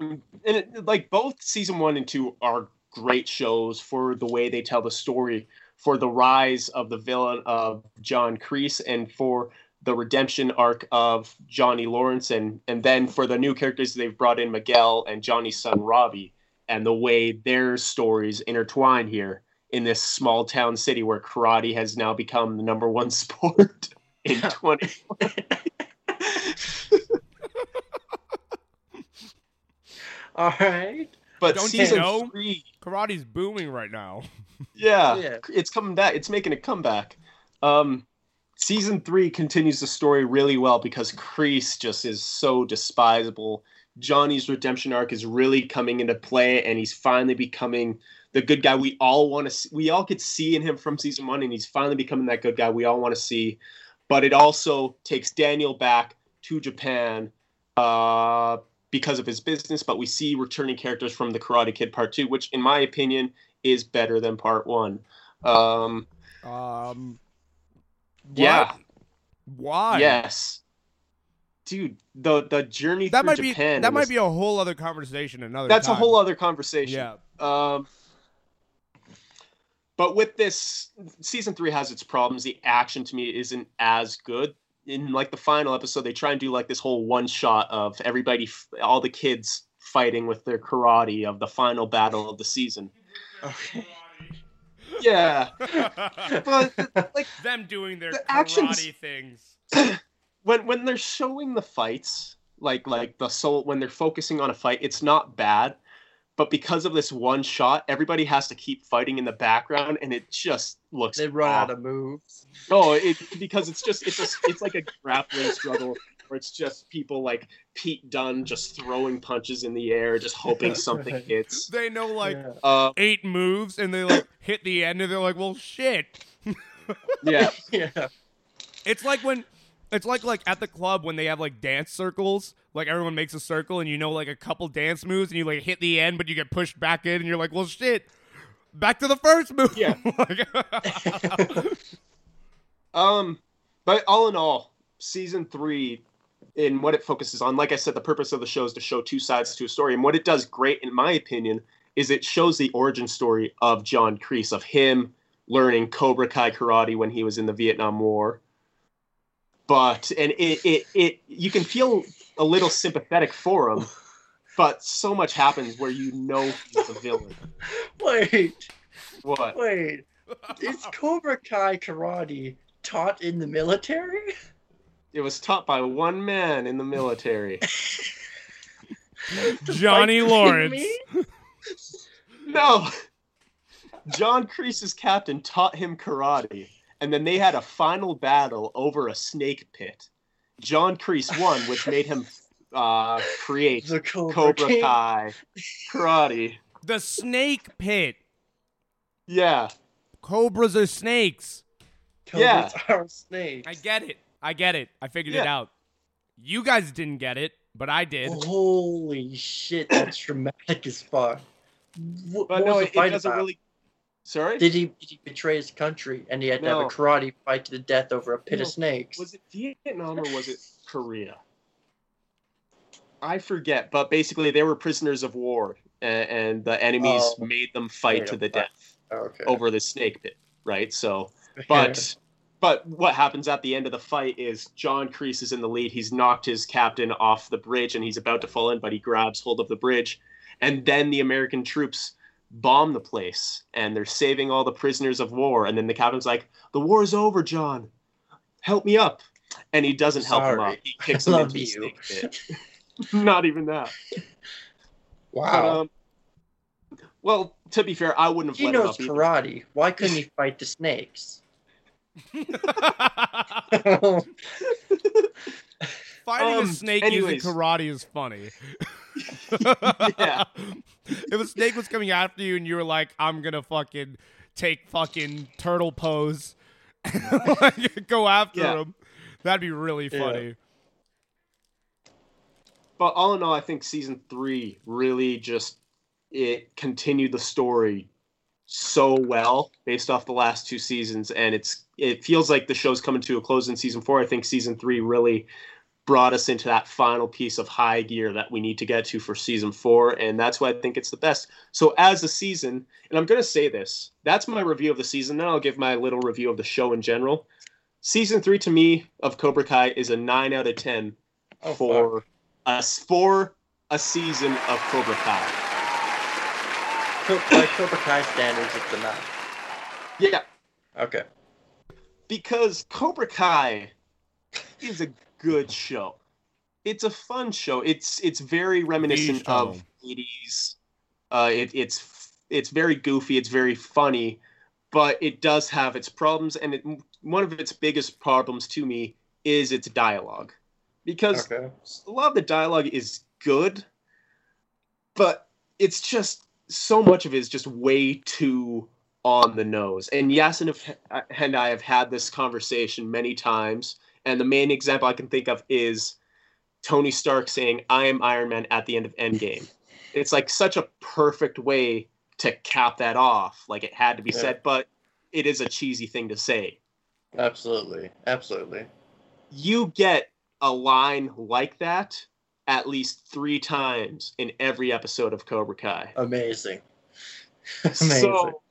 and it, like both season one and two are great shows for the way they tell the story, for the rise of the villain of John Kreese, and for the redemption arc of Johnny Lawrence, and and then for the new characters they've brought in Miguel and Johnny's son Robbie, and the way their stories intertwine here in this small town city where karate has now become the number one sport in 20. All right. But Don't you season know? three, Karate's booming right now. yeah, Yeah. it's coming back. It's making a comeback. Um, season three continues the story really well because Kreese just is so despisable. Johnny's redemption arc is really coming into play, and he's finally becoming the good guy we all want to see. We all could see in him from season one, and he's finally becoming that good guy we all want to see. But it also takes Daniel back to Japan uh, because of his business. But we see returning characters from the Karate Kid Part Two, which, in my opinion, is better than Part One. Um, Um. Yeah. Why? Yes, dude, the the journey That through might be Japan. that might be a whole other conversation another that's a whole other conversation. Yeah. Um, but with this, season three has its problems. The action to me isn't as good. In like the final episode, they try and do like this whole one shot of everybody, all the kids fighting with their karate of the final battle of the season. Okay. Yeah, but like them doing their the karate actions- things. when when they're showing the fights, like like the soul when they're focusing on a fight, it's not bad. but because of this one shot, everybody has to keep fighting in the background, and it just looks. They run out awful. of moves. No, it because it's just it's a, it's like a grappling struggle where it's just people like Pete Dunne just throwing punches in the air, just hoping something hits. They know like Yeah. Uh, eight moves and they like hit the end and they're like, well, shit. yeah, yeah. It's like when it's like like at the club when they have like dance circles. Like everyone makes a circle and you know like a couple dance moves and you like hit the end but you get pushed back in and you're like, well shit. Back to the first move. Yeah. Um, but all in all, season three, in what it focuses on, like I said, the purpose of the show is to show two sides to a story, and what it does great, in my opinion, is it shows the origin story of John Kreese, of him learning Cobra Kai karate when he was in the Vietnam War. But and it it, it you can feel a little sympathetic for him, but so much happens where you know he's the villain. Wait, What? wait. Is Cobra Kai karate taught in the military? It was taught by one man in the military. Johnny Lawrence. No. John Kreese's captain taught him karate, and then they had a final battle over a snake pit. John Kreese won, which made him uh, create The Cobra, Cobra King. Kai karate. The snake pit. Yeah, Cobras are snakes. Cobras Yeah. are snakes. I get it. I get it. I figured it out. You guys didn't get it, but I did. Holy shit, that's dramatic as fuck. What, but what no, was it, the fight it doesn't about? really. Sorry, Did he, did he betray his country and he had to have a karate fight to the death over a pit No. of snakes? was it Vietnam or was it Korea? I forget, but basically they were prisoners of war, and, and the enemies Oh. made them fight to the fight. death oh, okay. over the snake pit, right? So But but what happens at the end of the fight is John Kreese is in the lead. He's knocked his captain off the bridge and he's about to fall in, but he grabs hold of the bridge. And then the American troops bomb the place and they're saving all the prisoners of war. And then the captain's like, The war's over, John. Help me up. And he doesn't help him up. He kicks him into the snake pit. Not even that. But, wow. um, well, to be fair, I wouldn't have he let him knows up either. karate. Why couldn't he fight the snakes? Fighting Um, a snake anyways. using karate is funny. Yeah. If a snake was coming after you and you were like, I'm gonna fucking take fucking turtle pose like, go after Yeah. him, that'd be really Yeah. funny. but all in all, I think season three really just it continued the story so well based off the last two seasons, and it's it feels like the show's coming to a close in season four. I think season three really brought us into that final piece of high gear that we need to get to for season four, and that's why I think it's the best. So as a season, and I'm gonna say this, that's my review of the season. Then I'll give my little review of the show in general. Season three to me of Cobra Kai is a nine out of ten Oh, for us for a season of Cobra Kai. Co- By Cobra Kai standards, it's a nine. Yeah, Okay. because Cobra Kai is a good show. It's a fun show. It's it's very reminiscent of 80s. Uh, it, it's it's very goofy. It's very funny, but it does have its problems. And it, one of its biggest problems to me is its dialogue, because Okay. a lot of the dialogue is good, but it's just so much of it is just way too on the nose. And Yasin have- and I have had this conversation many times, and the main example I can think of is Tony Stark saying, "I am Iron Man" at the end of Endgame. It's like such a perfect way to cap that off. Like it had to be Yeah. said, but it is a cheesy thing to say Absolutely. Absolutely. you get a line like that at least three times in every episode of Cobra Kai. Amazing. Amazing. So,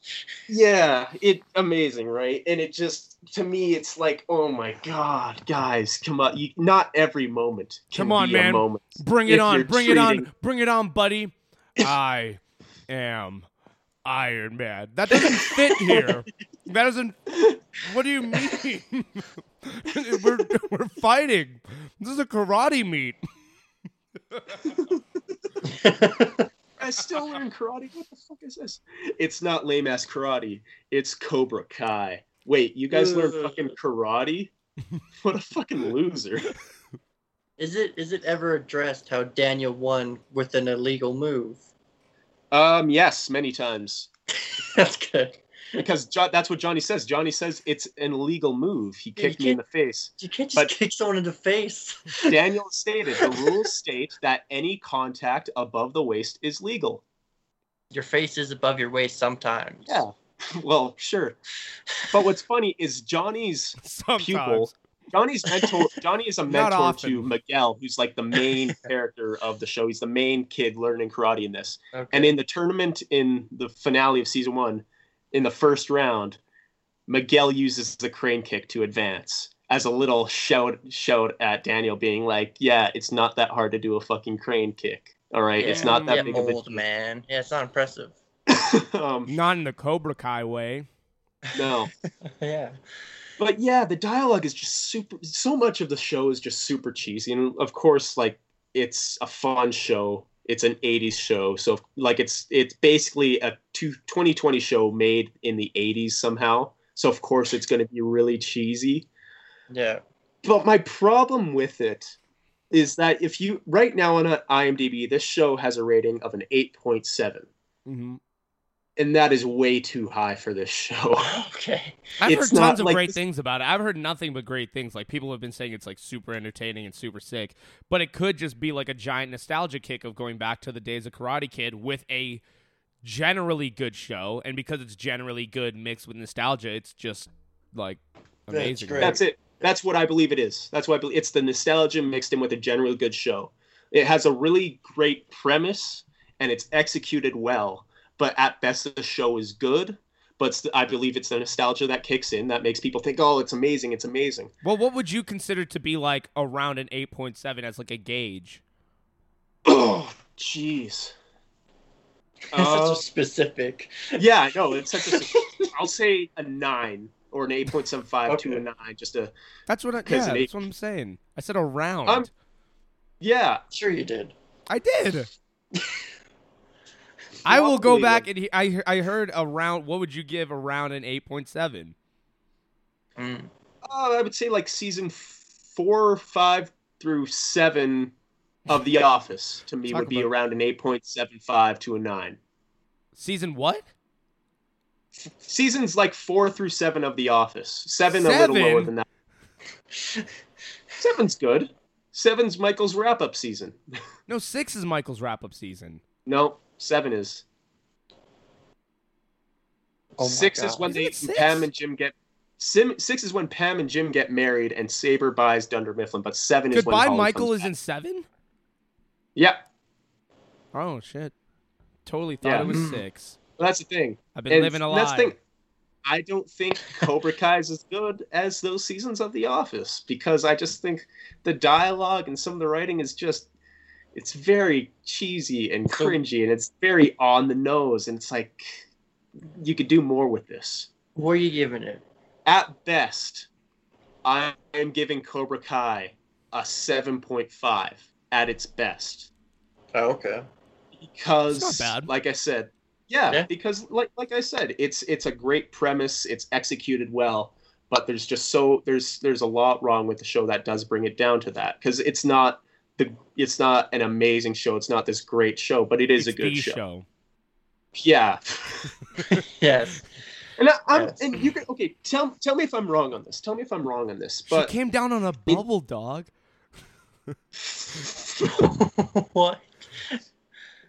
yeah, it amazing, right? And it just to me, it's like, oh my god, guys, come on! You, not every moment. Can Come on, be a man. moment. Bring it on, you're bring it on, bring it on, buddy. I am Iron Man. That doesn't fit here. That doesn't. What do you mean? we're we're fighting. This is a karate meet. guys still learn karate? What the fuck is this? It's not lame ass karate. It's Cobra Kai. Wait, you guys learn fucking karate? What a fucking loser. Is it is it ever addressed how Daniel won with an illegal move? Um, yes, many times. That's good. Because jo- that's what Johnny says. Johnny says it's an illegal move. He Yeah, kicked me in the face. You can't just But- kick someone in the face. Daniel stated the rules state that any contact above the waist is legal. Your face is above your waist sometimes. Yeah. Well, sure. But what's funny is Johnny's Sometimes. pupil. Johnny's mentor. Johnny is a mentor to Miguel, who's like the main character of the show. He's the main kid learning karate in this. Okay. And in the tournament, in the finale of season one, in the first round, Miguel uses the crane kick to advance as a little shout shout at Daniel, being like, "Yeah, it's not that hard to do a fucking crane kick. All right, it's not that yeah, big of a man. Yeah, it's not impressive. um, Not in the Cobra Kai way. no." yeah. but yeah, the dialogue is just super. So much of the show is just super cheesy, and of course, like it's a fun show. It's an '80s show, so like it's it's basically a two, 2020 show made in the '80s somehow. So of course, it's going to be really cheesy. Yeah. But my problem with it is that if you right now on a IMDb, this show has a rating of an 8.7, hmm and that is way too high for this show. Okay. I've It's heard not tons of like great this- things about it. I've heard nothing but great things. Like people have been saying it's like super entertaining and super sick, but it could just be like a giant nostalgia kick of going back to the days of Karate Kid with a generally good show, and because it's generally good mixed with nostalgia, it's just like Yeah, it's amazing. great. That's it. That's what I believe it is. That's why I believe it's the nostalgia mixed in with a generally good show. It has a really great premise and it's executed well, but at best the show is good. But st- I believe it's the nostalgia that kicks in that makes people think, "Oh, it's amazing! It's amazing." Well, what would you consider to be like around an eight point seven as like a gauge? Oh, jeez. It's Uh, such a specific. yeah, I know. It's such a. I'll say a nine or an eight point seven five to a nine. Just a That's what I, Because yeah, an that's eight- what I'm saying. I said around. I'm- yeah. Sure, you did. I did. I will go back and he, I I heard around. What would you give around an eight point seven? Mm. Uh, I would say like season four, five through seven of The Office to me Talk would be about- around an eight point seven five to a nine. Season what? Seasons like four through seven of The Office. Seven, a little lower than that. Seven's good. Seven's Michael's wrap up season. No, six is Michael's wrap up season. No, seven is. Oh six is God. when Isn't they? Pam and Jim get. Sim, six is when Pam and Jim get married and Sabre buys Dunder Mifflin, but seven is when Goodbye, Michael is back. in seven. Yep. Oh shit! Totally thought Yeah. it was Mm. six. well, that's the thing. I've been And living a that's lie. the thing. I don't think Cobra Kai is as good as those seasons of The Office because I just think the dialogue and some of the writing is just it's very cheesy and cringy and it's very on the nose and it's like you could do more with this. What are you giving it? At best, I am giving Cobra Kai a 7.5 at its best Oh, okay. because bad. like I said, yeah, Yeah. because like like I said, it's it's a great premise, it's executed well, but there's just so there's there's a lot wrong with the show that does bring it down to that because it's not the it's not an amazing show, it's not this great show, but it is it's a good the show. Yeah. Yes. And I, I'm Yes. and you can okay, tell tell me if I'm wrong on this. Tell me if I'm wrong on this. She But came down on a bubble dog. what?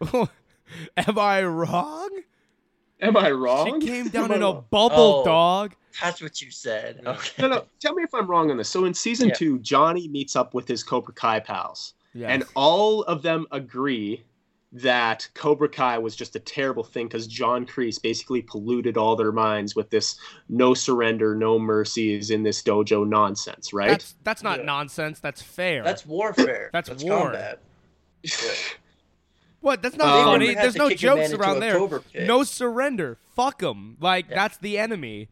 Am I wrong? am I wrong? She came down Am in a wrong? bubble Oh. dog. That's what you said. Okay. No, no. Tell me if I'm wrong on this. So in season Yeah. two, Johnny meets up with his Cobra Kai pals, Yeah. and all of them agree that Cobra Kai was just a terrible thing because John Kreese basically polluted all their minds with this no surrender, no mercies in this dojo nonsense, right? That's that's not Yeah. nonsense. That's fair. That's warfare. That's war. combat. what? That's not Um, funny. They There's no kick a man jokes around there. No surrender. Fuck them. Like Yeah. that's the enemy.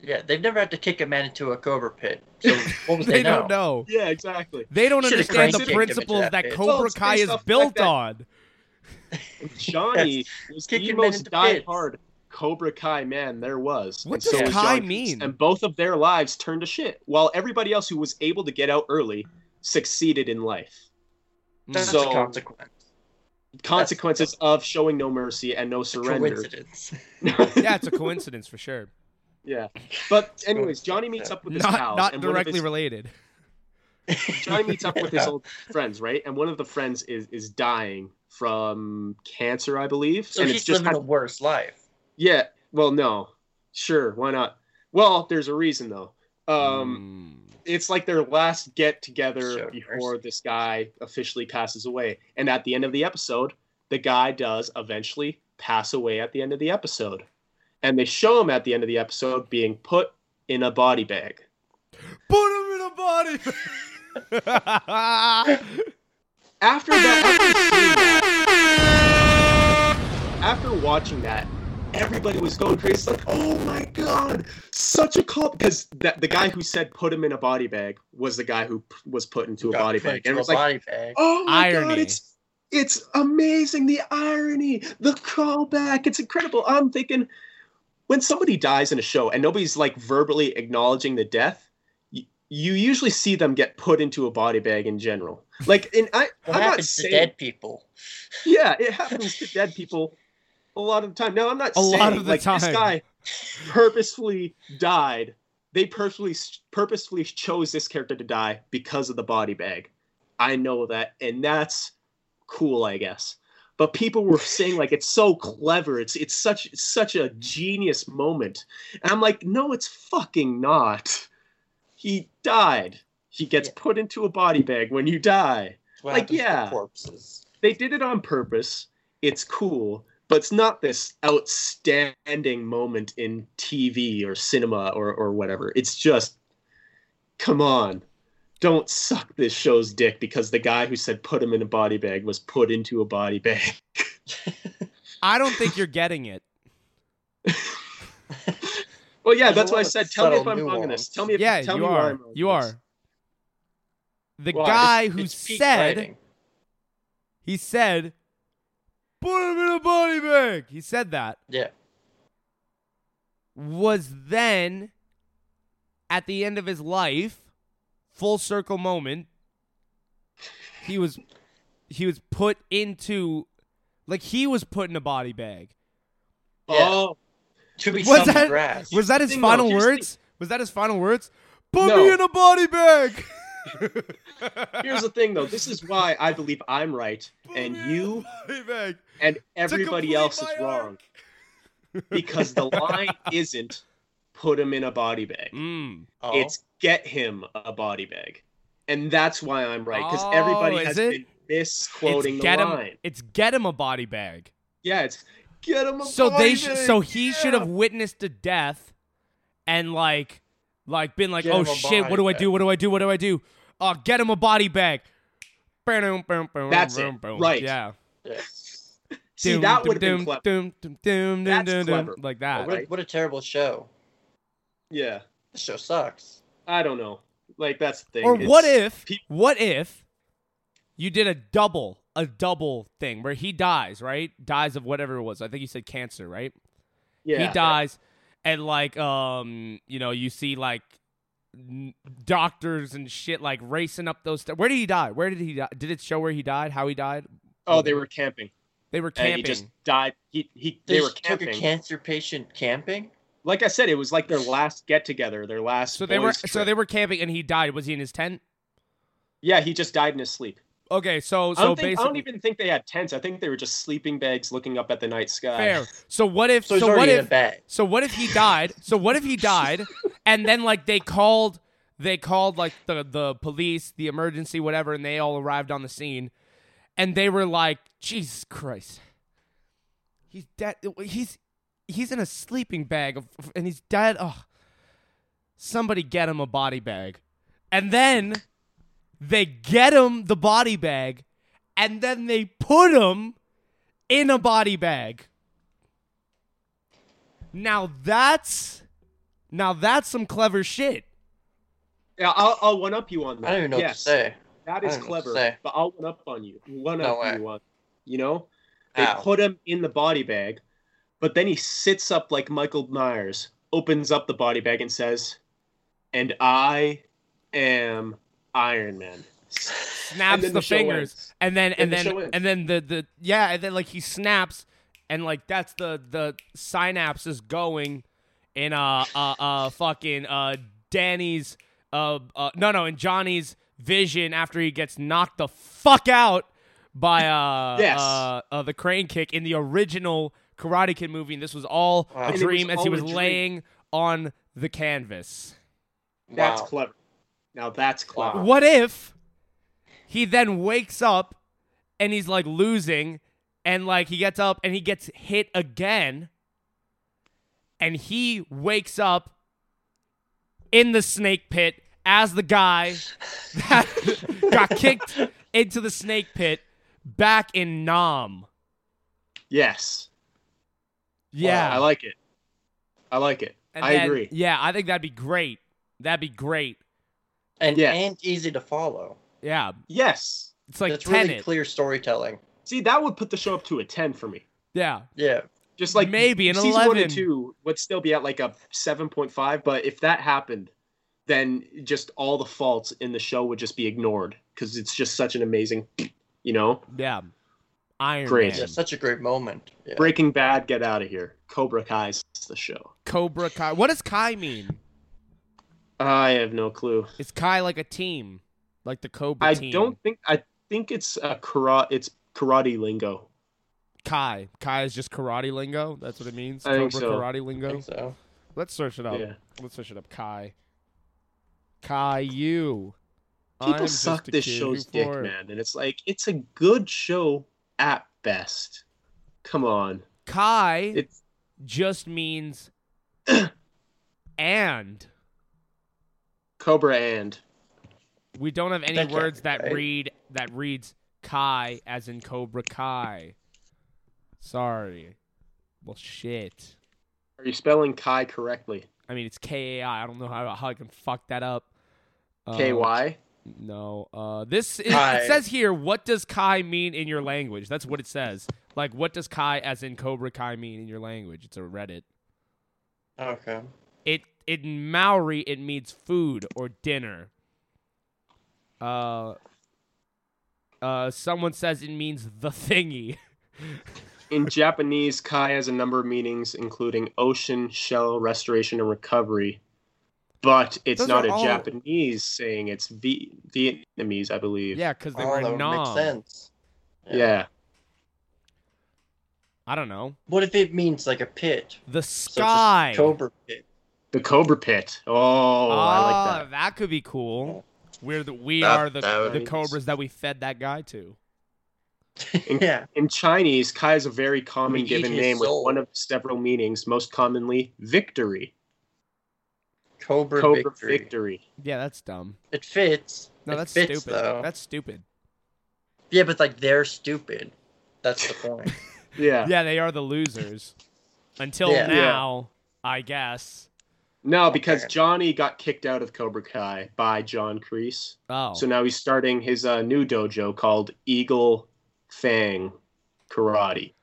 Yeah, they've never had to kick a man into a cobra pit. So what was They they, know? don't know. yeah, exactly. They don't Should've understand the crank kicked him into principles that that. Cobra Well, Kai is built fact that- on. Johnny was the Kicking men most into pits. diehard Cobra Kai man there was. What and does so Kai John Kreese. mean? And both of their lives turned to shit, while everybody else who was able to get out early succeeded in life. That's So- a consequence. Consequences of showing no mercy and no surrender. Coincidence. yeah, it's a coincidence for sure. Yeah. But anyways, Johnny meets up with his Not pals. not and directly his- related. Johnny meets up with his old friends, right? And one of the friends is is dying from cancer, I believe. So and he's it's just living had- a worse life. Yeah. Well, no. Sure, why not? Well, there's a reason though. Um Mm. it's like their last get together Sure. before this guy officially passes away. And at the end of the episode, the guy does eventually pass away at the end of the episode. And they show him at the end of the episode being put in a body bag. Put him in a body. After that, after that, after watching that, everybody was going crazy. It's like, oh my god, such a call! Because that the guy who said put him in a body bag was the guy who p- was put into a body bag, and it was like, body bag. oh my god, it's it's amazing the irony, the callback. It's incredible. I'm thinking when somebody dies in a show and nobody's like verbally acknowledging the death. y- You usually see them get put into a body bag in general. Like, in I, What I'm not happens to saying, dead people? yeah, it happens to dead people a lot of the time. Now, I'm not A saying lot of the like this time. guy purposefully died. They purposefully purposefully chose this character to die because of the body bag. I know that, and that's cool, I guess. But people were saying like it's so clever. It's it's such it's such a genius moment, and I'm like, no, it's fucking not. He died. He gets Yeah. put into a body bag when you die What Like, yeah. corpses. they did it on purpose. It's cool, but it's not this outstanding moment in TV or cinema or, or whatever. It's just, come on. Don't suck this show's dick because the guy who said put him in a body bag was put into a body bag. I don't think you're getting it. well, yeah, that's why I said, tell me if I'm wrong in this. Tell me if Yeah, tell you me why are. I'm wrong You are. The Why? guy who It's said writing. he said, "Put him in a body bag." He said that Yeah. was then at the end of his life, full circle moment. He was he was put into like he was put in a body bag. Yeah. Oh, To be Was some that grass. was that his thing, final here's the words? Was that his final words? Put No. me in a body bag. here's the thing though. This is why I believe I'm right and Put me in a you and everybody else is my wrong. because the line isn't put him in a body bag. Mm. Oh. It's get him a body bag. And that's why I'm right. Because Oh, everybody is has it? been misquoting it's the get line. him. It's get him a body bag. Yeah, it's get him a So body they sh- bag. so he should have witnessed a death, and like, like been like, Get oh shit, what body do I do? What do I do? What do I do? Oh, get him a body bag. That's it. Right. Yeah. Yeah. See, Doom, that would have been doom, doom, That's doom, doom, clever. like that. What, a, what a terrible show. Yeah. This show sucks. I don't know. Like that's the thing. Or It's- what if? peop- What if you did a double, a double thing where he dies, right? Dies of whatever it was. I think you said cancer, right? yeah, he dies and like um you know you see like n- doctors and shit like racing up those st- where did he die where did he die did it show where he died how he died Oh, they were camping. they were And camping he just died. He he They, they were just took a cancer patient camping. Like I said, it was like their last get together, their last so they were boys' so they were camping and he died. Was he in his tent? Yeah, he just died in his sleep. okay so I, so don't think, I don't even think they had tents. I think they were just sleeping bags looking up at the night sky. fair. So what if So so what already in a if so what if he died? So what if he died and then like they called they called like the the police the emergency whatever and they all arrived on the scene. And they were like jesus christ. He's dead. He's he's in a sleeping bag of, and he's dead oh somebody get him a body bag and then they get him the body bag and then they put him in a body bag now that's now that's some clever shit Yeah, I'll, I'll one up you on that. I don't even know yes, what to say. That I is don't know what to clever. But I'll one up on you. One No up way. you on. You know, They Ow. put him in the body bag, but then he sits up like Michael Myers, opens up the body bag, and says, "And I am Iron Man." snaps the, the fingers, ends. and then and, And the then ends. and then the the yeah, and then like he snaps, and like that's the the synapse is going in uh uh uh fucking uh Danny's uh uh no no in Johnny's vision after he gets knocked the fuck out by uh Yes. uh, uh the crane kick in the original Karate Kid movie, and this was all Wow. a And dream as he was a dream. laying on the canvas. That's Wow. clever. Now that's clever. Wow. What if he then wakes up and he's like losing and like he gets up and he gets hit again and he wakes up in the snake pit as the guy that got kicked into the snake pit back in Nam. Yes, Yeah. I like it. I like it. And I then- agree. Yeah, I think that'd be great. That'd be great. and Yes. and easy to follow. Yeah. Yes. It's like It's really clear storytelling. See, that would put the show up to a ten for me. Yeah. Yeah. Just like Maybe an season one and two would still be at like a seven point five, but if that happened, then just all the faults in the show would just be ignored because it's just such an amazing, you know. Yeah. Iron Great. Man. Yeah, such a great moment. Yeah. Breaking Bad, get out of here. Cobra Kai's the show. Cobra Kai. What does Kai mean? I have no clue. Is Kai like a team? Like the Cobra I team? don't think. I think it's a karate. It's karate lingo. Kai. Kai is just karate lingo. That's what it means. I think Cobra so. karate I lingo. think so. Let's search it up. Yeah. Let's search it up. Kai. Kai you. People suck this show's dick, man, and it's like it's a good show at best. Come on, Kai it's just means and. Cobra and We don't have any That words be that right. read that reads Kai as in Cobra Kai. Sorry. Well, shit. are you spelling Kai correctly? I mean, it's K A I. I don't know how, how I can fuck that up. Um, K Y. No. Uh, this it, Kai. it says here. What does Kai mean in your language? That's what it says. Like, what does Kai, as in Cobra Kai, mean in your language? It's a Reddit. Okay. It in Maori it means food or dinner. Uh. Uh, someone says it means the thingy. In Japanese, Kai has a number of meanings, including ocean, shell, restoration, and recovery. But it's Those not a all- Japanese saying; it's v- Vietnamese, I believe. Yeah, because they Oh, were that would make sense. Yeah. I don't know. What if it means like a pit? The So just sky. Cobra pit. The Cobra Pit. Oh, I like oh, that. that could be cool. We're the we That- are the that the be- cobras that we fed that guy to. yeah. In Chinese, Kai is a very common We given his name with one of several meanings, most commonly victory. Cobra, Cobra victory. victory. Yeah, that's dumb. It fits. No, It that's fits, stupid. Though. That's stupid. Yeah, but like they're stupid. That's the point. Yeah. Yeah, they are the losers. Until Yeah. now, I guess. No, because Okay. Johnny got kicked out of Cobra Kai by John Kreese. Oh. So now he's starting his uh, new dojo called Eagle Fang Karate.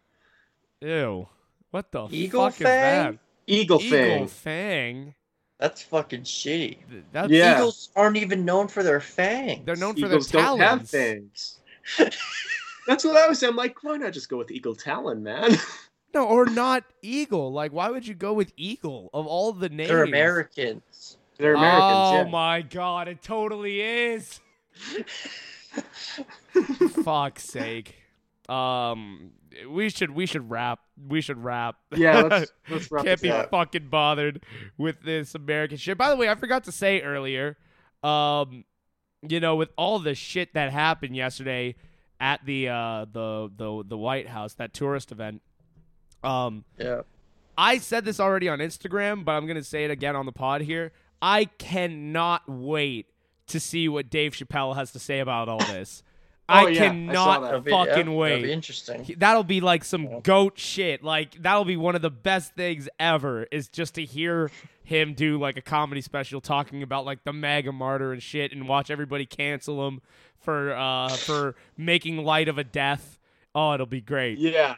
Ew. What the Eagle fuck Fang? is Eagle, that? Fang. Eagle Fang. That's fucking shitty. Th- That's Yeah. Eagles aren't even known for their fangs. They're known for Eagles their don't have talons. fangs. That's what I was saying. I'm like, why not just go with Eagle Talon, man? No, or not eagle. Like, why would you go with eagle of all the names? They're Americans. They're Americans, Oh yeah. my god, it totally is. Fuck's sake. Um, we should we should wrap. We should wrap. Yeah, let's, let's wrap Can't be up. fucking bothered with this American shit. By the way, I forgot to say earlier, um, you know, with all the shit that happened yesterday at the uh the the the White House, that tourist event, um, Yeah. I said this already on Instagram, but I'm gonna say it again on the pod here. I cannot wait to see what Dave Chappelle has to say about all this. I Oh, I saw cannot that. That'll be, fucking yeah, That'll wait. be interesting. That'll be like some goat shit. Like that'll be one of the best things ever. Is just to hear him do like a comedy special talking about like the MAGA martyr and shit, and watch everybody cancel him for uh for making light of a death. Oh, it'll be great. Yeah,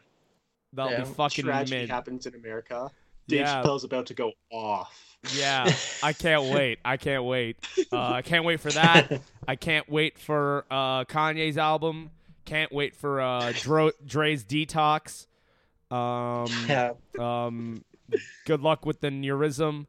That'll Yeah. be fucking tragedy mid. happens in America. Dave Yeah. Chappelle's about to go off. Yeah, I can't wait. I can't wait. Uh, I can't wait for that. I can't wait for uh, Kanye's album. Can't wait for uh, Dro- Dre's Detox. Um, yeah. um, good luck with the aneurysm.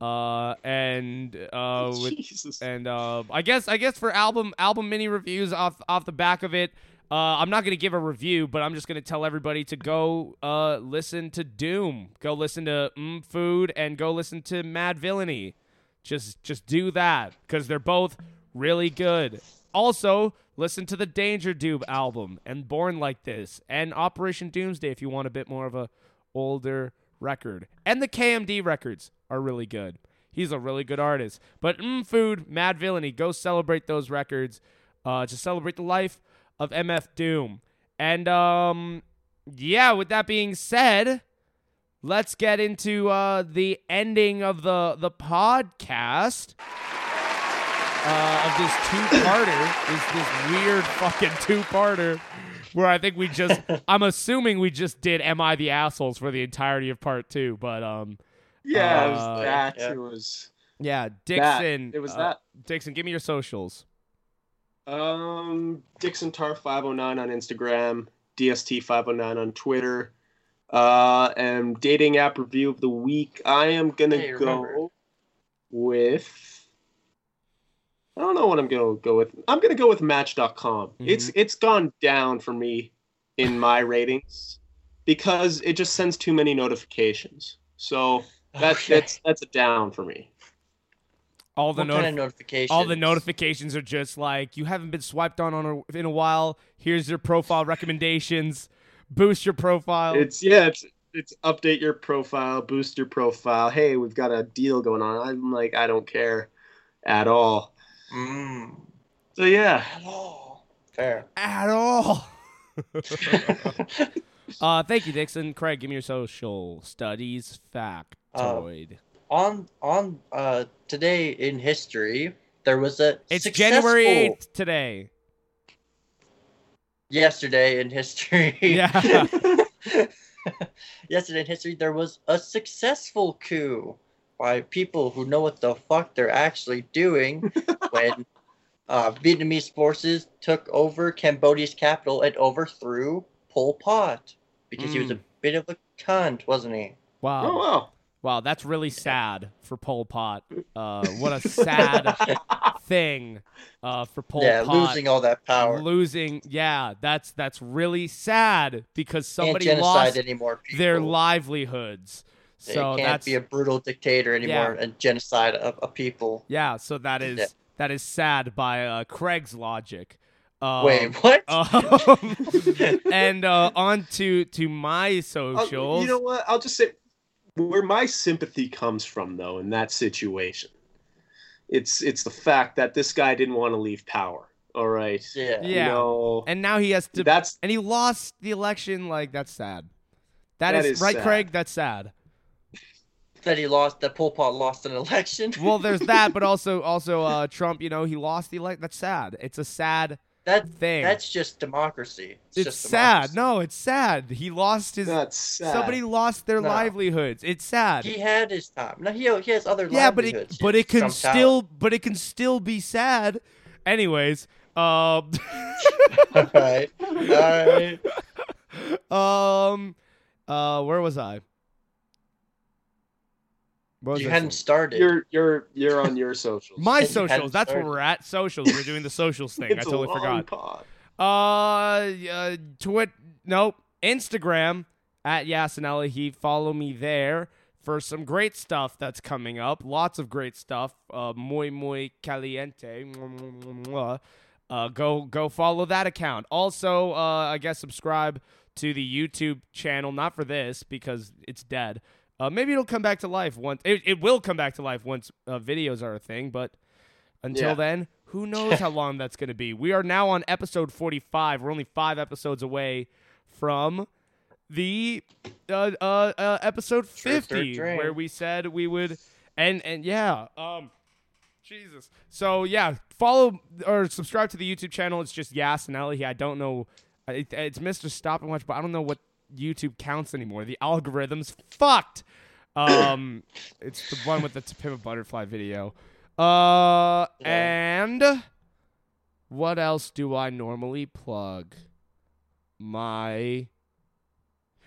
Uh, and uh, with Jesus. and uh, I guess I guess for album album mini reviews off off the back of it, uh, I'm not gonna give a review, but I'm just gonna tell everybody to go uh, listen to Doom, go listen to mm Food, and go listen to Madvillainy. Just just do that because they're both really good. Also, listen to the Danger Doom album and Born Like This and Operation Doomsday if you want a bit more of a older record. And the KMD records are really good. He's a really good artist. But mm, Food, Madvillainy, go celebrate those records uh, to celebrate the life of MF Doom. And um, yeah, with that being said, let's get into uh, the ending of the the podcast uh, of this two-parter. this this weird fucking two-parter where I think we just I'm assuming we just did Am I the Assholes for the entirety of part two, but um yeah, it was uh, that. yeah. It was yeah, Dixon. It was uh, that. Dixon, give me your socials. Um, Dixon Tar 509 on Instagram, DST 509 on Twitter. Uh, and dating app review of the week. I am gonna Hey, go with. I don't know what I'm gonna go with. I'm gonna go with Match.com. It's it's gone down for me in my ratings because it just sends too many notifications. So that's Okay. that's that's a down for me. All the what kind of notifications? all the notifications are just like you haven't been swiped on, on a, in a while. Here's your profile recommendations. Boost your profile. It's yeah, it's it's update your profile, boost your profile. Hey, we've got a deal going on. I'm like, I don't care at all. Mm. So yeah, Hello. Fair. at all. uh, thank you, Dixon. Craig, give me your social studies factoid. On on uh today in history there was a it's January eighth today. yesterday in history Yeah. yesterday in history there was a successful coup by people who know what the fuck they're actually doing when uh, Vietnamese forces took over Cambodia's capital and overthrew Pol Pot because he was a Mm. bit of a cunt, wasn't he? Wow. oh wow. Wow, that's really sad for Pol Pot. Uh, what a sad thing uh, for Pol yeah, Pot. losing all that power. Losing, yeah, that's that's really sad because somebody lost anymore. Their livelihoods. They So can't that's be a brutal dictator anymore Yeah. and genocide a, a people. yeah. So that is Yeah. that is sad by uh, Craig's logic. Um, Wait, what? um, and uh, on to to my I'll- you know what? I'll just say where my sympathy comes from though in that situation. It's it's the fact that this guy didn't want to leave power. All right. yeah. Yeah. You know, and now he has to that's and he lost the election. Like that's sad. That is, is right, sad. Craig. That's sad. That he lost, that Pol Pot lost an election. Well, there's that, but also also uh, Trump. You know, he lost the elect. That's sad. It's a sad that thing. that's just democracy. It's, it's just sad. democracy. No, it's sad. He lost his. that's sad. Somebody lost their No. livelihoods. It's sad. He had his time. No, he he has other yeah, but it but it can Trump's out. still but it can still be sad. Anyways, um, all right, all right. um, uh, where was I? What You I hadn't saying? started. You're you're you're on your socials. My You socials. hadn't That's where we're at. Socials. We're doing the socials thing. I It's a totally long forgot. pod. Uh, uh twit. Nope. Instagram at Yasinelli. He follow me there for some great stuff that's coming up. Lots of great stuff. Uh, muy muy caliente. Uh, go go follow that account. Also, uh, I guess subscribe to the YouTube channel. Not for this because it's dead. Uh, maybe it'll come back to life once. It, it will come back to life once uh, videos are a thing. But until Yeah. then, who knows how long that's going to be? We are now on episode 45. We're only five episodes away from the uh, uh, uh, episode 50, where we said we would. And and yeah, um, Jesus. So yeah, follow or subscribe to the YouTube channel. It's just Yasinelli. I don't know It, it's Mr. Stop and Watch, but I don't know what YouTube counts anymore. The algorithm's fucked. Um, it's the one with the To Pimp a Butterfly video. Uh, and what else do I normally plug? My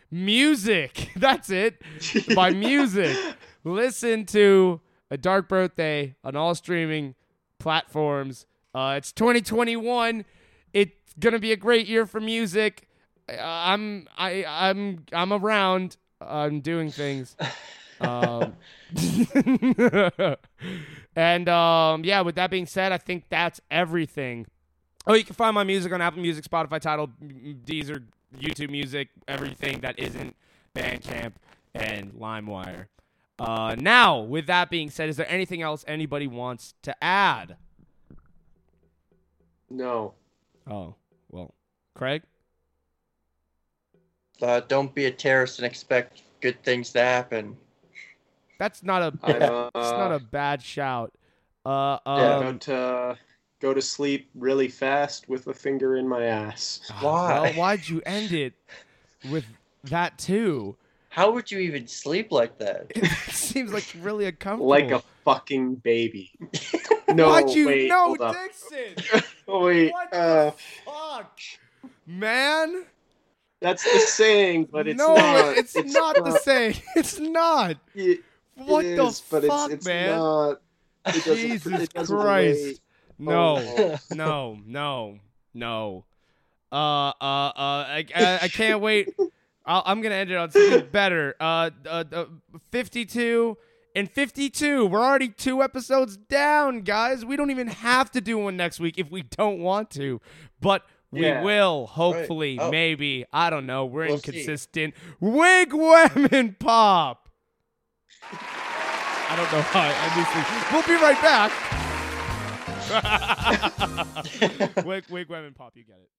music. That's it. My music. Listen to A Dark Birthday on all streaming platforms. Uh, it's 2021. It's gonna be a great year for music. Uh, I'm I I'm I'm around. I'm doing things. Um, and um, yeah, with that being said, I think that's everything. Oh, you can find my music on Apple Music, Spotify, Tidal, Deezer, YouTube Music, everything that isn't Bandcamp and LimeWire. Uh, now, with that being said, is there anything else anybody wants to add? No. Oh, well, Craig? Uh, don't be a terrorist and expect good things to happen. That's not a I'm, that's uh, not a bad shout. Uh, Yeah. um, Don't uh, go to sleep really fast with a finger in my ass. Why? Well, why'd you end it with that too? How would you even sleep like that? It seems like really uncomfortable. Like a fucking baby. No, Why'd you wait, no. Dixon? Wait, What uh, the fuck, man? That's the saying, but it's not. no, not. it's, not the same. It's not. It, What it the is, but fuck, it's, it's man? not. Jesus Christ. No, Oh. no, no, no. Uh, uh, uh, I, I, I can't wait. I'll, I'm gonna end it on something better. Uh, uh, uh, 52 and 52. We're already two episodes down, guys. We don't even have to do one next week if we don't want to, but we Yeah. will. Hopefully, Oh. maybe. I don't know. We're We'll see. inconsistent. Wig, women, pop. I don't know why. I We'll be right back. wig, wig, women, pop. You get it.